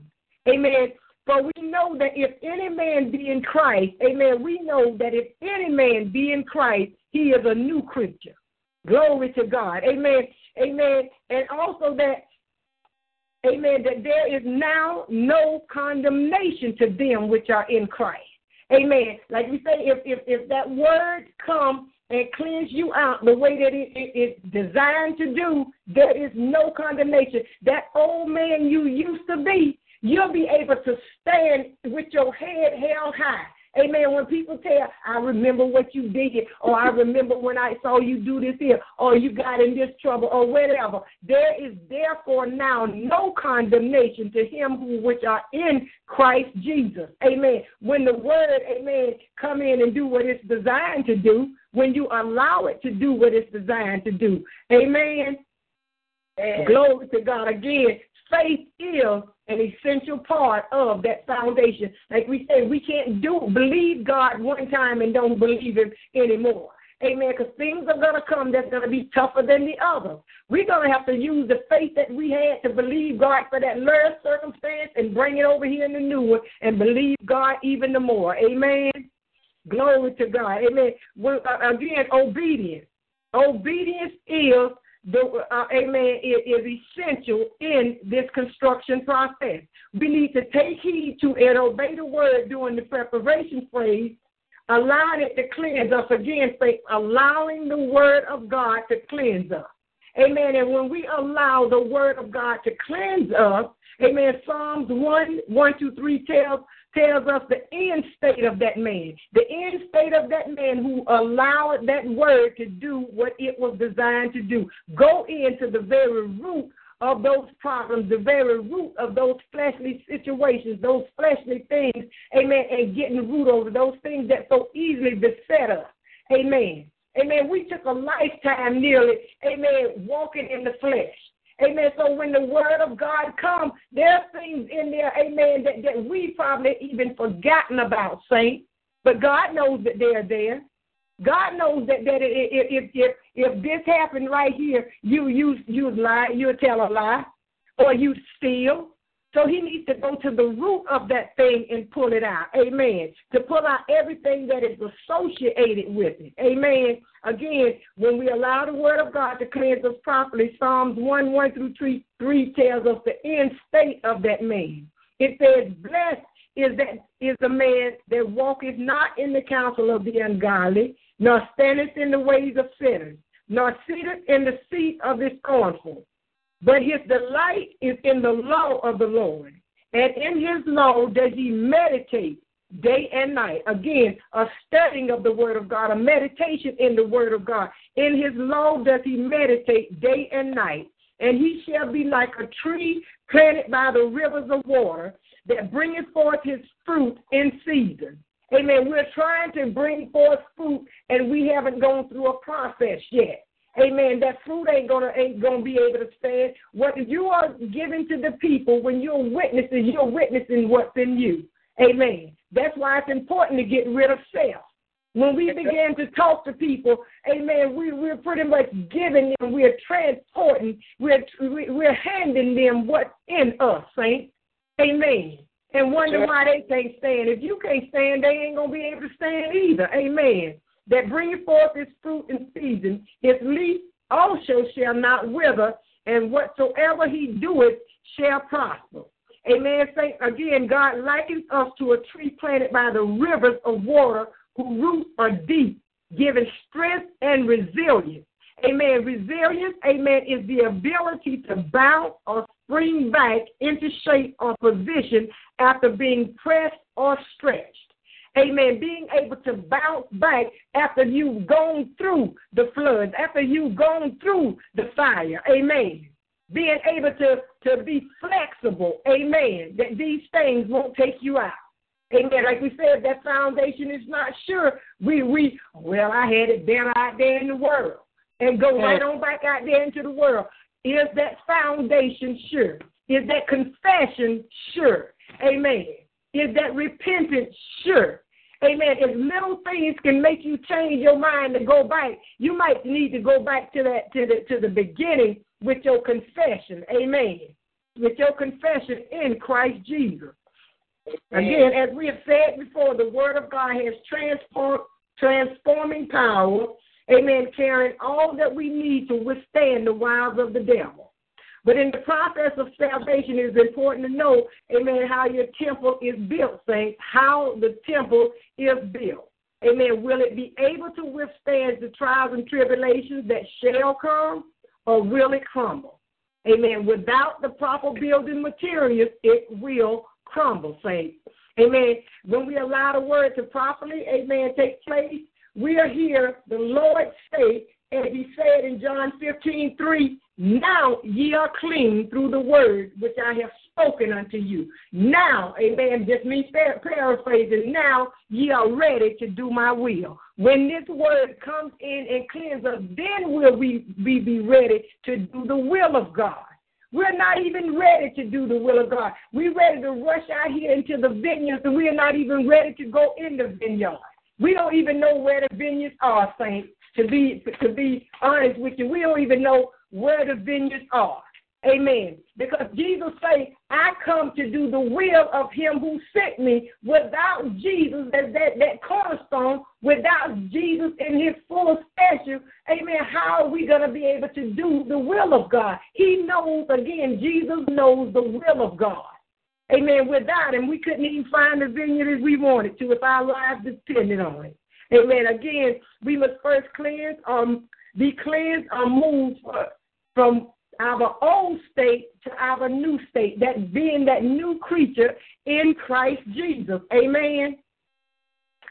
Amen. For we know that if any man be in Christ, amen, we know that if any man be in Christ, he is a new creature. Glory to God. Amen. Amen. And also that, amen, that there is now no condemnation to them which are in Christ. Amen. Like we say, if if, if that word come and cleanse you out the way that it, it, it's designed to do, there is no condemnation. That old man you used to be, you'll be able to stand with your head held high. Amen. When people tell, I remember what you did, or I remember when I saw you do this here, or you got in this trouble, or whatever. There is therefore now no condemnation to him who which are in Christ Jesus. Amen. When the word, amen, come in and do what it's designed to do, when you allow it to do what it's designed to do. Amen. And glory to God. Again, faith is an essential part of that foundation. Like we say, we can't do believe God one time and don't believe Him anymore. Amen. Because things are going to come that's going to be tougher than the other. We're going to have to use the faith that we had to believe God for that last circumstance and bring it over here in the new one and believe God even the more. Amen. Glory to God. Amen. Again, obedience. Obedience is the uh, amen is, is essential in this construction process. We need to take heed to and obey the word during the preparation phase, allowing it to cleanse us. Again, say allowing the word of God to cleanse us. Amen. And when we allow the word of God to cleanse us, amen, Psalms 1, 1 2, 3 tells tells us the end state of that man. The end state of that man who allowed that word to do what it was designed to do. Go into the very root of those problems, the very root of those fleshly situations, those fleshly things, amen, and getting root over those things that so easily beset us. Amen. Amen. We took a lifetime nearly, amen, walking in the flesh. Amen. So when the word of God comes, there are things in there, amen, that, that we probably even forgotten about, saints. But God knows that they're there. God knows that, that if, if if this happened right here, you you you lie, you tell a lie, or you steal, so he needs to go to the root of that thing and pull it out. Amen. To pull out everything that is associated with it. Amen. Again, when we allow the word of God to cleanse us properly, Psalms 1 1 through 3, 3 tells us the end state of that man. It says, Blessed is that is the man that walketh not in the counsel of the ungodly, nor standeth in the ways of sinners, nor sitteth in the seat of the scornful but his delight is in the law of the Lord. And in his law does he meditate day and night. Again, a studying of the word of God, a meditation in the word of God. In his law does he meditate day and night. And he shall be like a tree planted by the rivers of water that bringeth forth his fruit in season. Amen. We're trying to bring forth fruit and we haven't gone through a process yet. Amen. That fruit ain't gonna ain't gonna be able to stand. What you are giving to the people when you're witnessing, you're witnessing what's in you. Amen. That's why it's important to get rid of self. When we begin to talk to people, amen, we, we're pretty much giving them, we're transporting, we're, we're handing them what's in us, saints. Amen. And wonder why they can't stand. If you can't stand, they ain't going to be able to stand either. Amen that bringeth forth its fruit in season, his leaf also shall not wither, and whatsoever he doeth shall prosper. Amen. Say again, God likens us to a tree planted by the rivers of water whose roots are deep, giving strength and resilience. Amen. Resilience, amen, is the ability to bounce or spring back into shape or position after being pressed or stretched. Amen. Being able to bounce back after you've gone through the floods, after you've gone through the fire. Amen. Being able to, to be flexible. Amen. That these things won't take you out. Amen. Like we said, that foundation is not sure. We we well, I had it better out there in the world. And go right on back out there into the world. Is that foundation sure? Is that confession sure? Amen. Is that repentance sure? Amen. If little things can make you change your mind to go back, you might need to go back to that to the to the beginning with your confession. Amen. With your confession in Christ Jesus. Again, as we have said before, the Word of God has transform, transforming power. Amen. Carrying all that we need to withstand the wiles of the devil. But in the process of salvation, it is important to know, amen, how your temple is built, saints, how the temple is built. Amen. Will it be able to withstand the trials and tribulations that shall come, or will it crumble? Amen. Without the proper building materials, it will crumble, saints. Amen. When we allow the word to properly, amen, take place, we are here, the Lord say, as he said in John 15, 3, now ye are clean through the word which I have spoken unto you. Now, amen, just me paraphrasing, now ye are ready to do my will. When this word comes in and cleanses us, then will we, we be ready to do the will of God. We're not even ready to do the will of God. We're ready to rush out here into the vineyards, and we are not even ready to go in the vineyard. We don't even know where the vineyards are, saints. To be to be honest with you, we don't even know where the vineyards are. Amen. Because Jesus said, I come to do the will of him who sent me. Without Jesus as that, that cornerstone, without Jesus in his full stature, amen, how are we going to be able to do the will of God? He knows, again, Jesus knows the will of God. Amen. Without him, we couldn't even find the vineyard as we wanted to if our lives depended on it. Amen. Again, we must first cleanse, um, be cleansed or moved from our old state to our new state, that being that new creature in Christ Jesus. Amen.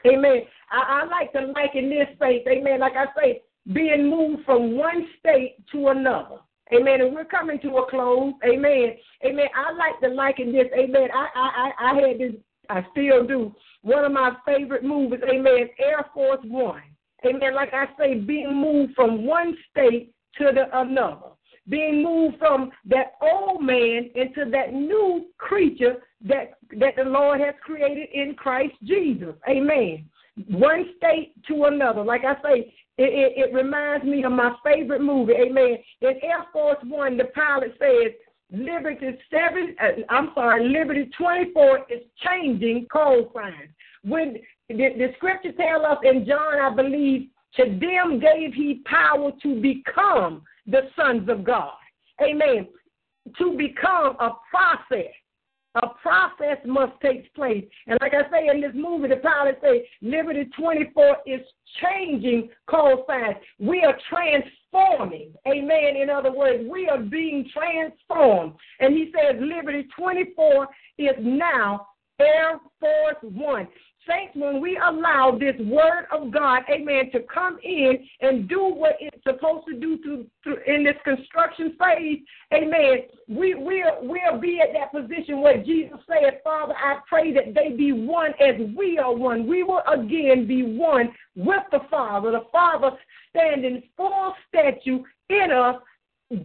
Amen. I, I like to liken this faith, amen, like I say, being moved from one state to another. Amen. And we're coming to a close. Amen. Amen. I like to liken this. Amen. I I I had this. I still do. One of my favorite movies. Amen. Air Force One. Amen. Like I say, being moved from one state to the another being moved from that old man into that new creature that that the Lord has created in Christ Jesus. Amen. One state to another. Like I say, it, it, it reminds me of my favorite movie. Amen. In Air Force One, the pilot says, Liberty seven. Uh, I'm sorry, Liberty twenty four is changing call signs. When the, the scripture tells us in John, I believe, to them gave he power to become the sons of God. Amen. To become a process. A process must take place. And like I say in this movie, the pilot say Liberty 24 is changing call signs. We are transforming. Amen. In other words, we are being transformed. And he says Liberty 24 is now Air Force One. Saints, when we allow this word of God, amen, to come in and do what it's supposed to do to, to in this construction phase, amen, we, we'll, we'll be at that position where Jesus said, Father, I pray that they be one as we are one. We will again be one with the Father, the Father standing full statue in us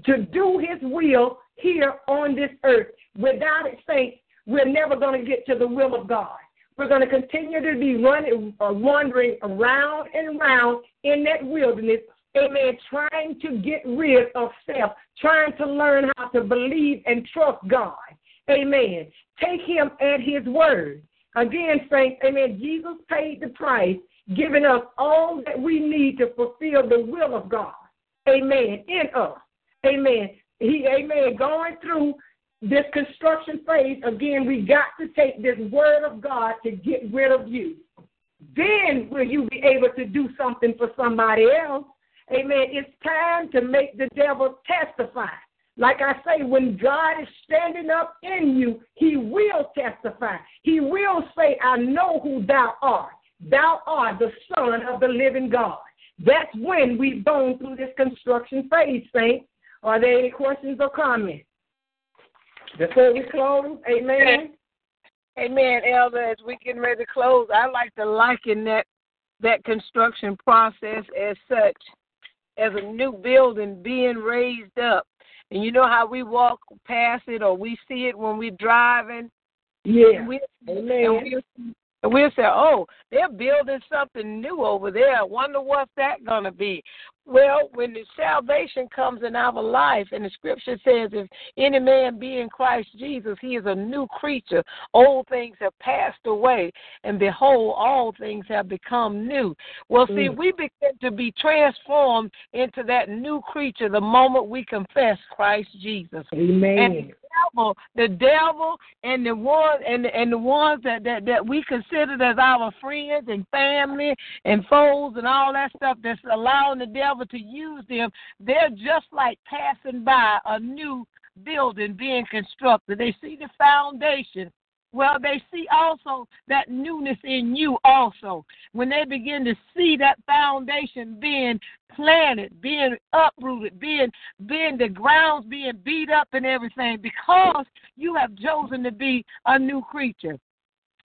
to do his will here on this earth. Without it, saints, we're never going to get to the will of God. We're going to continue to be running, uh, wandering around and around in that wilderness, amen, trying to get rid of self, trying to learn how to believe and trust God. Amen. Take him at his word. Again, saints, amen, Jesus paid the price, giving us all that we need to fulfill the will of God. Amen. In us. Amen. He, amen, going through this construction phase, again, we got to take this word of God to get rid of you. Then will you be able to do something for somebody else. Amen. It's time to make the devil testify. Like I say, when God is standing up in you, he will testify. He will say, I know who thou art. Thou art the Son of the living God. That's when we've gone through this construction phase, saints. Are there any questions or comments? Before we close, amen. Amen, Elder. As we get ready to close, I like to liken that that construction process as such as a new building being raised up. And you know how we walk past it or we see it when we're driving, Yeah. And we, Amen. and we, and we'll say, oh, they're building something new over there. I wonder what's that going to be. Well, when the salvation comes in our life, and the scripture says, if any man be in Christ Jesus, he is a new creature. Old things have passed away, and behold, all things have become new. Well, see, Mm. we begin to be transformed into that new creature the moment we confess Christ Jesus Amen. Devil, the devil, and the one and and the ones that, that that we considered as our friends and family and foes and all that stuff that's allowing the devil to use them, they're just like passing by a new building being constructed. They see the foundation. Well, they see also that newness in you also. When they begin to see that foundation being planted, being uprooted, being being the grounds being beat up and everything, because you have chosen to be a new creature.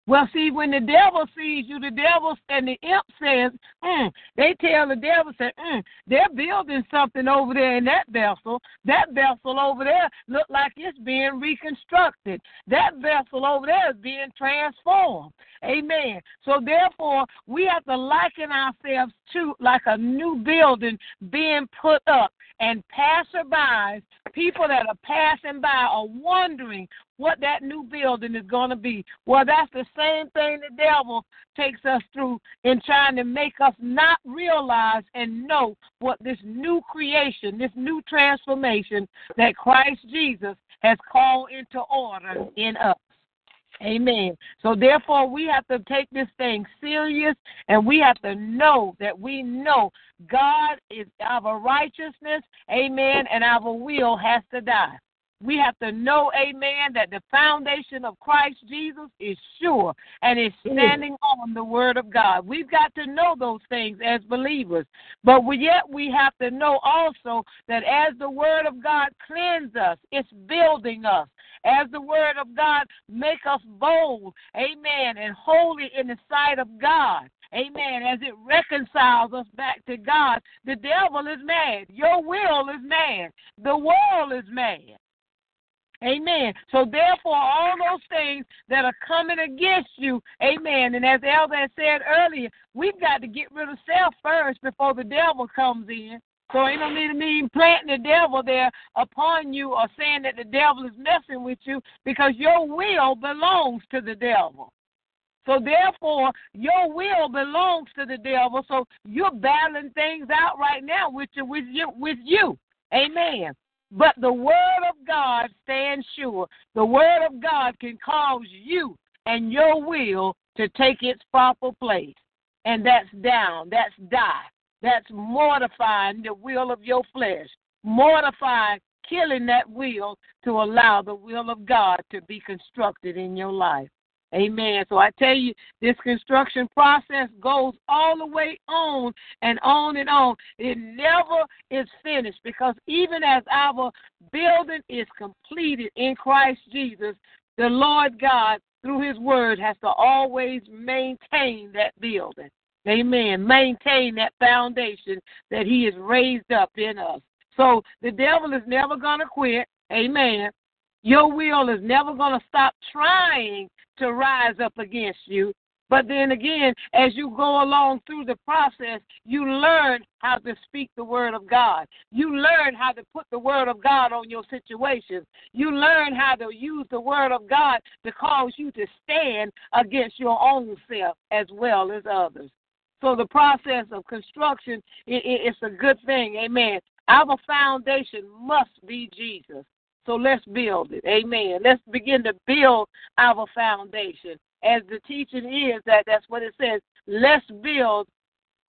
Well, see, when the devil sees you, the devil and the imp says, mm, they tell the devil, say, mm, they're building something over there in that vessel. That vessel over there look like it's being reconstructed. That vessel over there is being transformed. Amen. So therefore, we have to liken ourselves to like a new building being put up, and passerbys, people that are passing by, are wondering what that new building is going to be. Well, that's the same thing the devil takes us through in trying to make us not realize and know what this new creation, this new transformation that Christ Jesus has called into order in us. Amen. So therefore, we have to take this thing serious, and we have to know that we know God is our righteousness. Amen. And our will has to die. We have to know, amen, that the foundation of Christ Jesus is sure and is standing on the Word of God. We've got to know those things as believers. But we, yet we have to know also that as the Word of God cleanses us, it's building us. As the Word of God make us bold, amen, and holy in the sight of God. Amen. As it reconciles us back to God, the devil is mad. Your will is mad. The world is mad. Amen. So therefore, all those things that are coming against you, amen. And as Elder said earlier, we've got to get rid of self first before the devil comes in. So ain't no need of me planting the devil there upon you or saying that the devil is messing with you because your will belongs to the devil. So therefore, your will belongs to the devil. So you're battling things out right now with you, with you, with you. Amen. But the word of God stands sure. The word of God can cause you and your will to take its proper place. And that's down, that's die, that's mortifying the will of your flesh, mortifying, killing that will to allow the will of God to be constructed in your life. Amen. So I tell you, this construction process goes all the way on and on and on. It never is finished because even as our building is completed in Christ Jesus, the Lord God, through His Word, has to always maintain that building. Amen. Maintain that foundation that He has raised up in us. So the devil is never going to quit. Amen. Your will is never going to stop trying to rise up against you. But then again, as you go along through the process, you learn how to speak the word of God. You learn how to put the word of God on your situations. You learn how to use the word of God to cause you to stand against your own self as well as others. So the process of construction, it, a good thing. Amen. Our foundation must be Jesus. So let's build it. Amen. Let's begin to build our foundation. As the teaching is that that's what it says. Let's build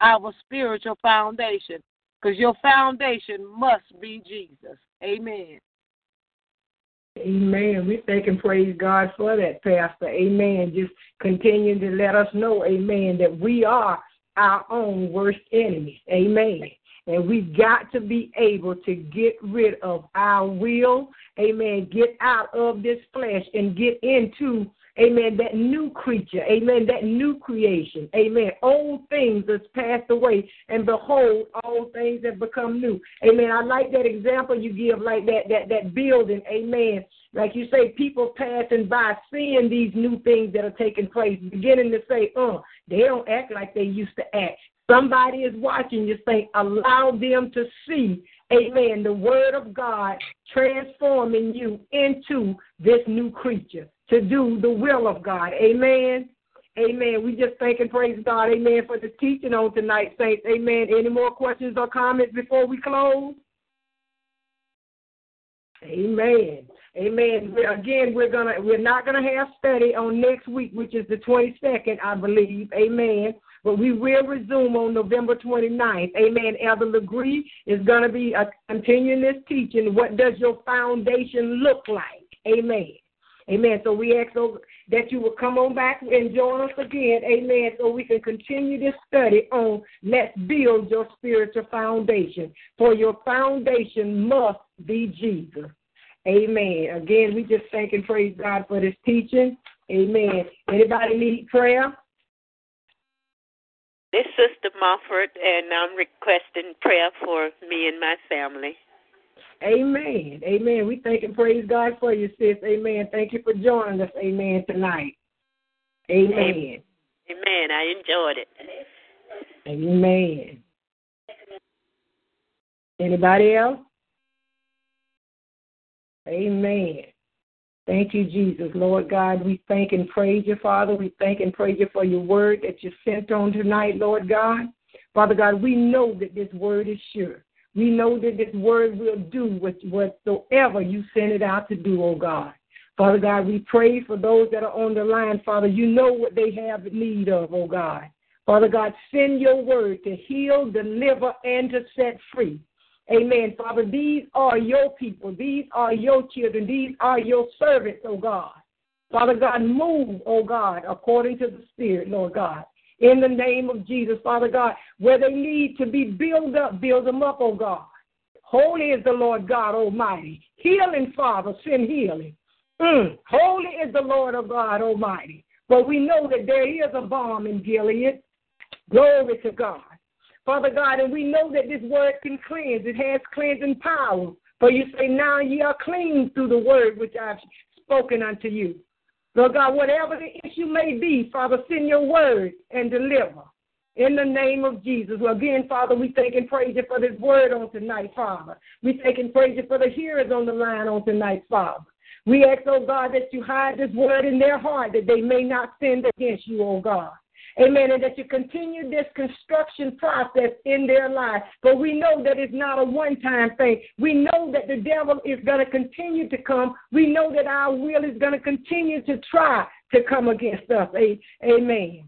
our spiritual foundation because your foundation must be Jesus. Amen. Amen. We thank and praise God for that, Pastor. Amen. Just continue to let us know, amen, that we are our own worst enemies. Amen. And we got to be able to get rid of our will, amen, get out of this flesh and get into Amen. That new creature. Amen. That new creation. Amen. Old things has passed away, and behold, all things have become new. Amen. I like that example you give, like that that that building. Amen. Like you say, people passing by, seeing these new things that are taking place, beginning to say, oh, they don't act like they used to act." Somebody is watching you. Say, allow them to see amen, the word of God transforming you into this new creature to do the will of God. Amen. Amen. We just thank and praise God. Amen. For the teaching on tonight, saints. Amen. Any more questions or comments before we close? Amen. Amen. Again, we're gonna we're not gonna have study on next week, which is the twenty second, I believe. Amen. But we will resume on November 29th. Amen. Elder Legree is going to be uh, continuing this teaching. What does your foundation look like? Amen. Amen. So we ask that you will come on back and join us again. Amen. So we can continue this study on let's build your spiritual foundation. For your foundation must be Jesus. Amen. Again, we just thank and praise God for this teaching. Amen. Anybody need prayer? This is Sister Mofford, and I'm requesting prayer for me and my family. Amen. Amen. We thank and praise God for you, sis. Amen. Thank you for joining us. Amen. Tonight. Amen. Amen. I enjoyed it. Amen. Anybody else? Amen. Thank you, Jesus. Lord God, we thank and praise you, Father. We thank and praise you for your word that you sent on tonight, Lord God. Father God, we know that this word is sure. We know that this word will do whatsoever you send it out to do, oh God. Father God, we pray for those that are on the line, Father. You know what they have need of, oh God. Father God, send your word to heal, deliver, and to set free. Amen. Father, these are your people. These are your children. These are your servants, oh God. Father God, move, oh God, according to the Spirit, Lord God in the name of Jesus, Father God. Where they need to be built up, build them up, oh God. Holy is the Lord God Almighty. Healing, Father, send healing. Mm. Holy is the Lord of God Almighty. But we know that there is a balm in Gilead. Glory to God. Father God, and we know that this word can cleanse. It has cleansing power. For you say, Now ye are clean through the word which I've spoken unto you. Lord God, whatever the issue may be, Father, send your word and deliver. In the name of Jesus. Well, again, Father, we thank and praise you for this word on tonight, Father. We thank and praise you for the hearers on the line on tonight, Father. We ask, oh God, that you hide this word in their heart that they may not sin against you, oh God. Amen. And that you continue this construction process in their life. But we know that it's not a one time thing. We know that the devil is going to continue to come. We know that our will is going to continue to try to come against us. Amen.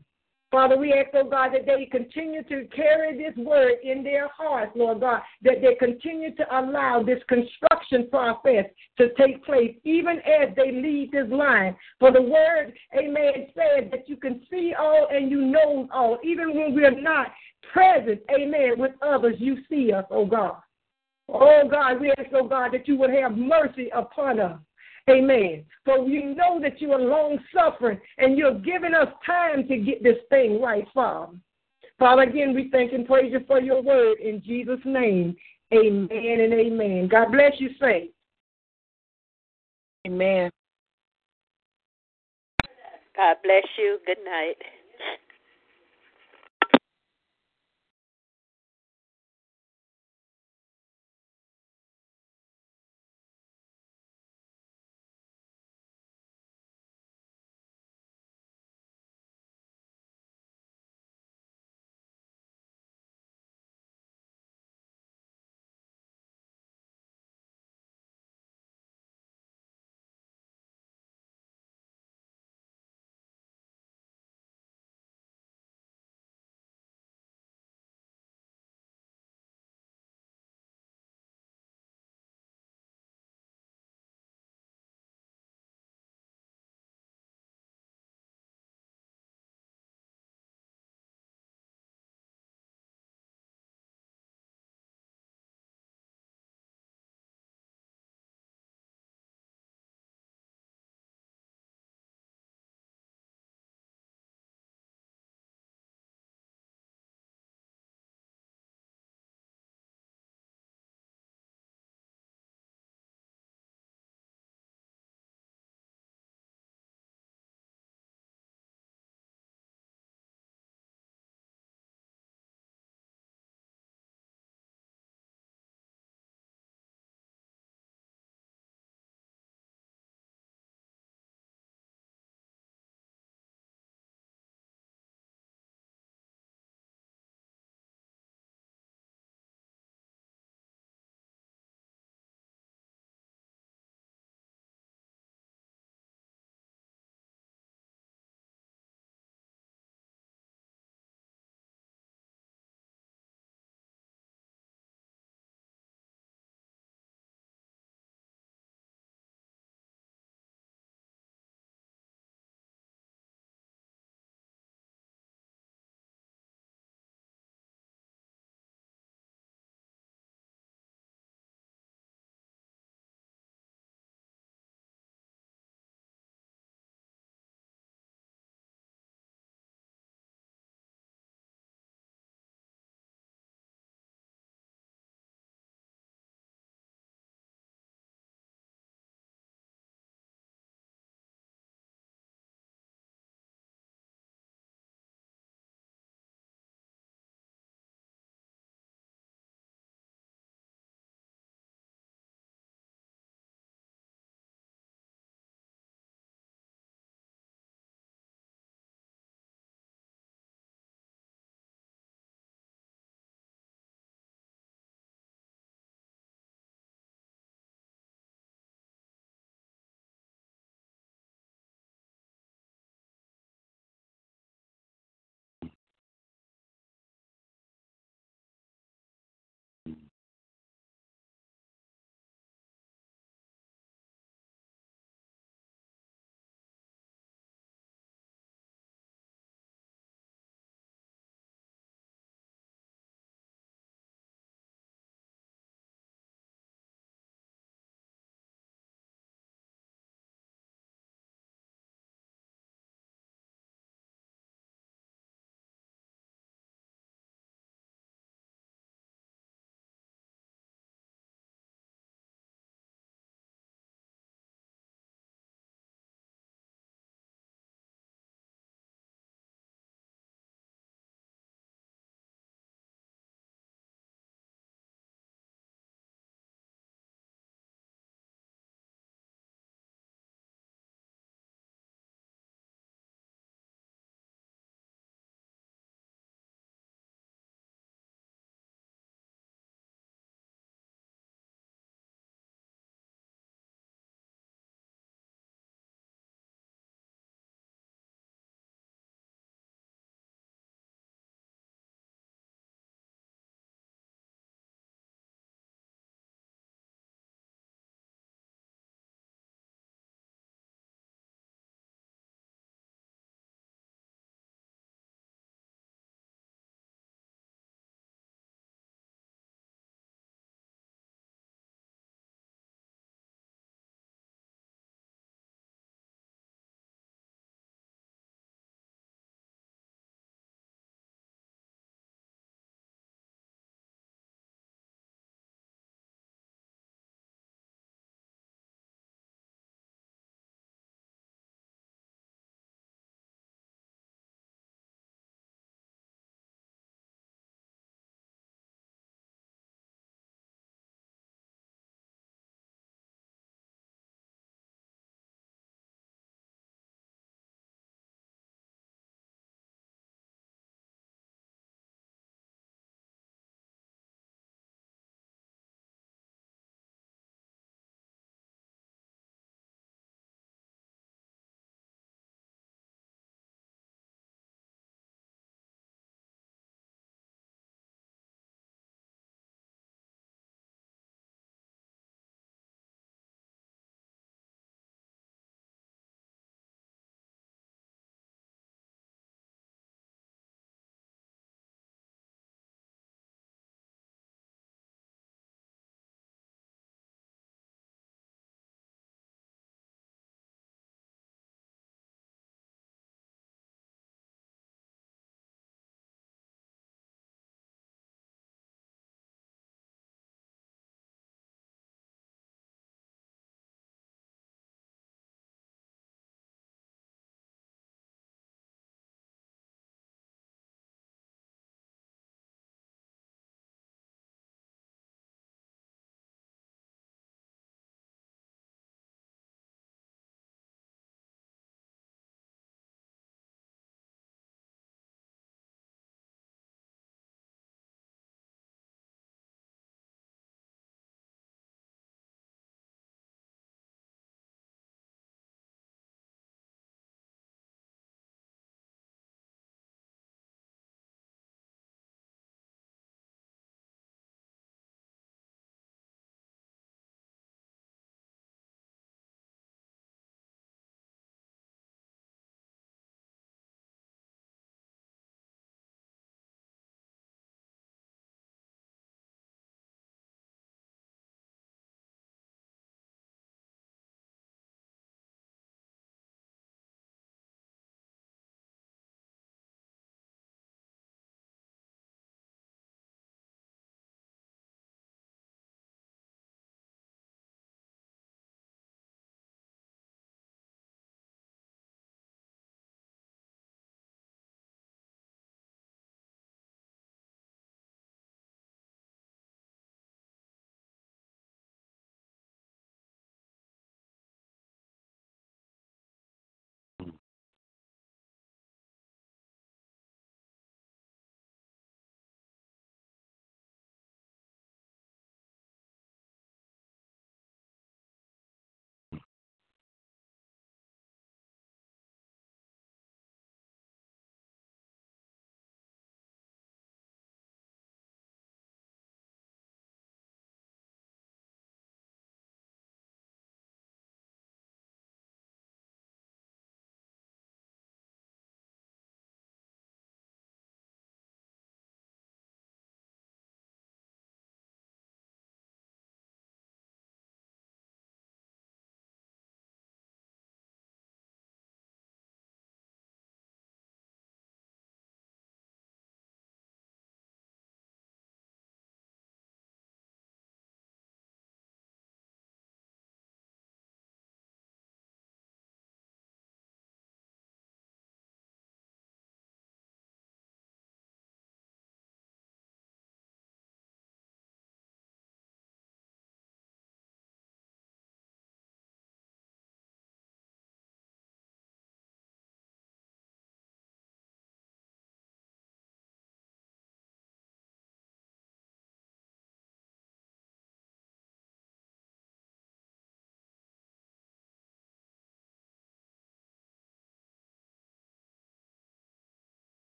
Father, we ask, oh God, that they continue to carry this word in their hearts, Lord God, that they continue to allow this construction process to take place, even as they leave this line. For the word, amen, says that you can see all and you know all. Even when we're not present, amen, with others, you see us, oh God. Oh God, we ask, oh God, that you would have mercy upon us. Amen. For we know that you are long suffering and you're giving us time to get this thing right, Father. Father, again, we thank and praise you for your word in Jesus' name. Amen and amen. God bless you, saints. Amen. God bless you. Good night.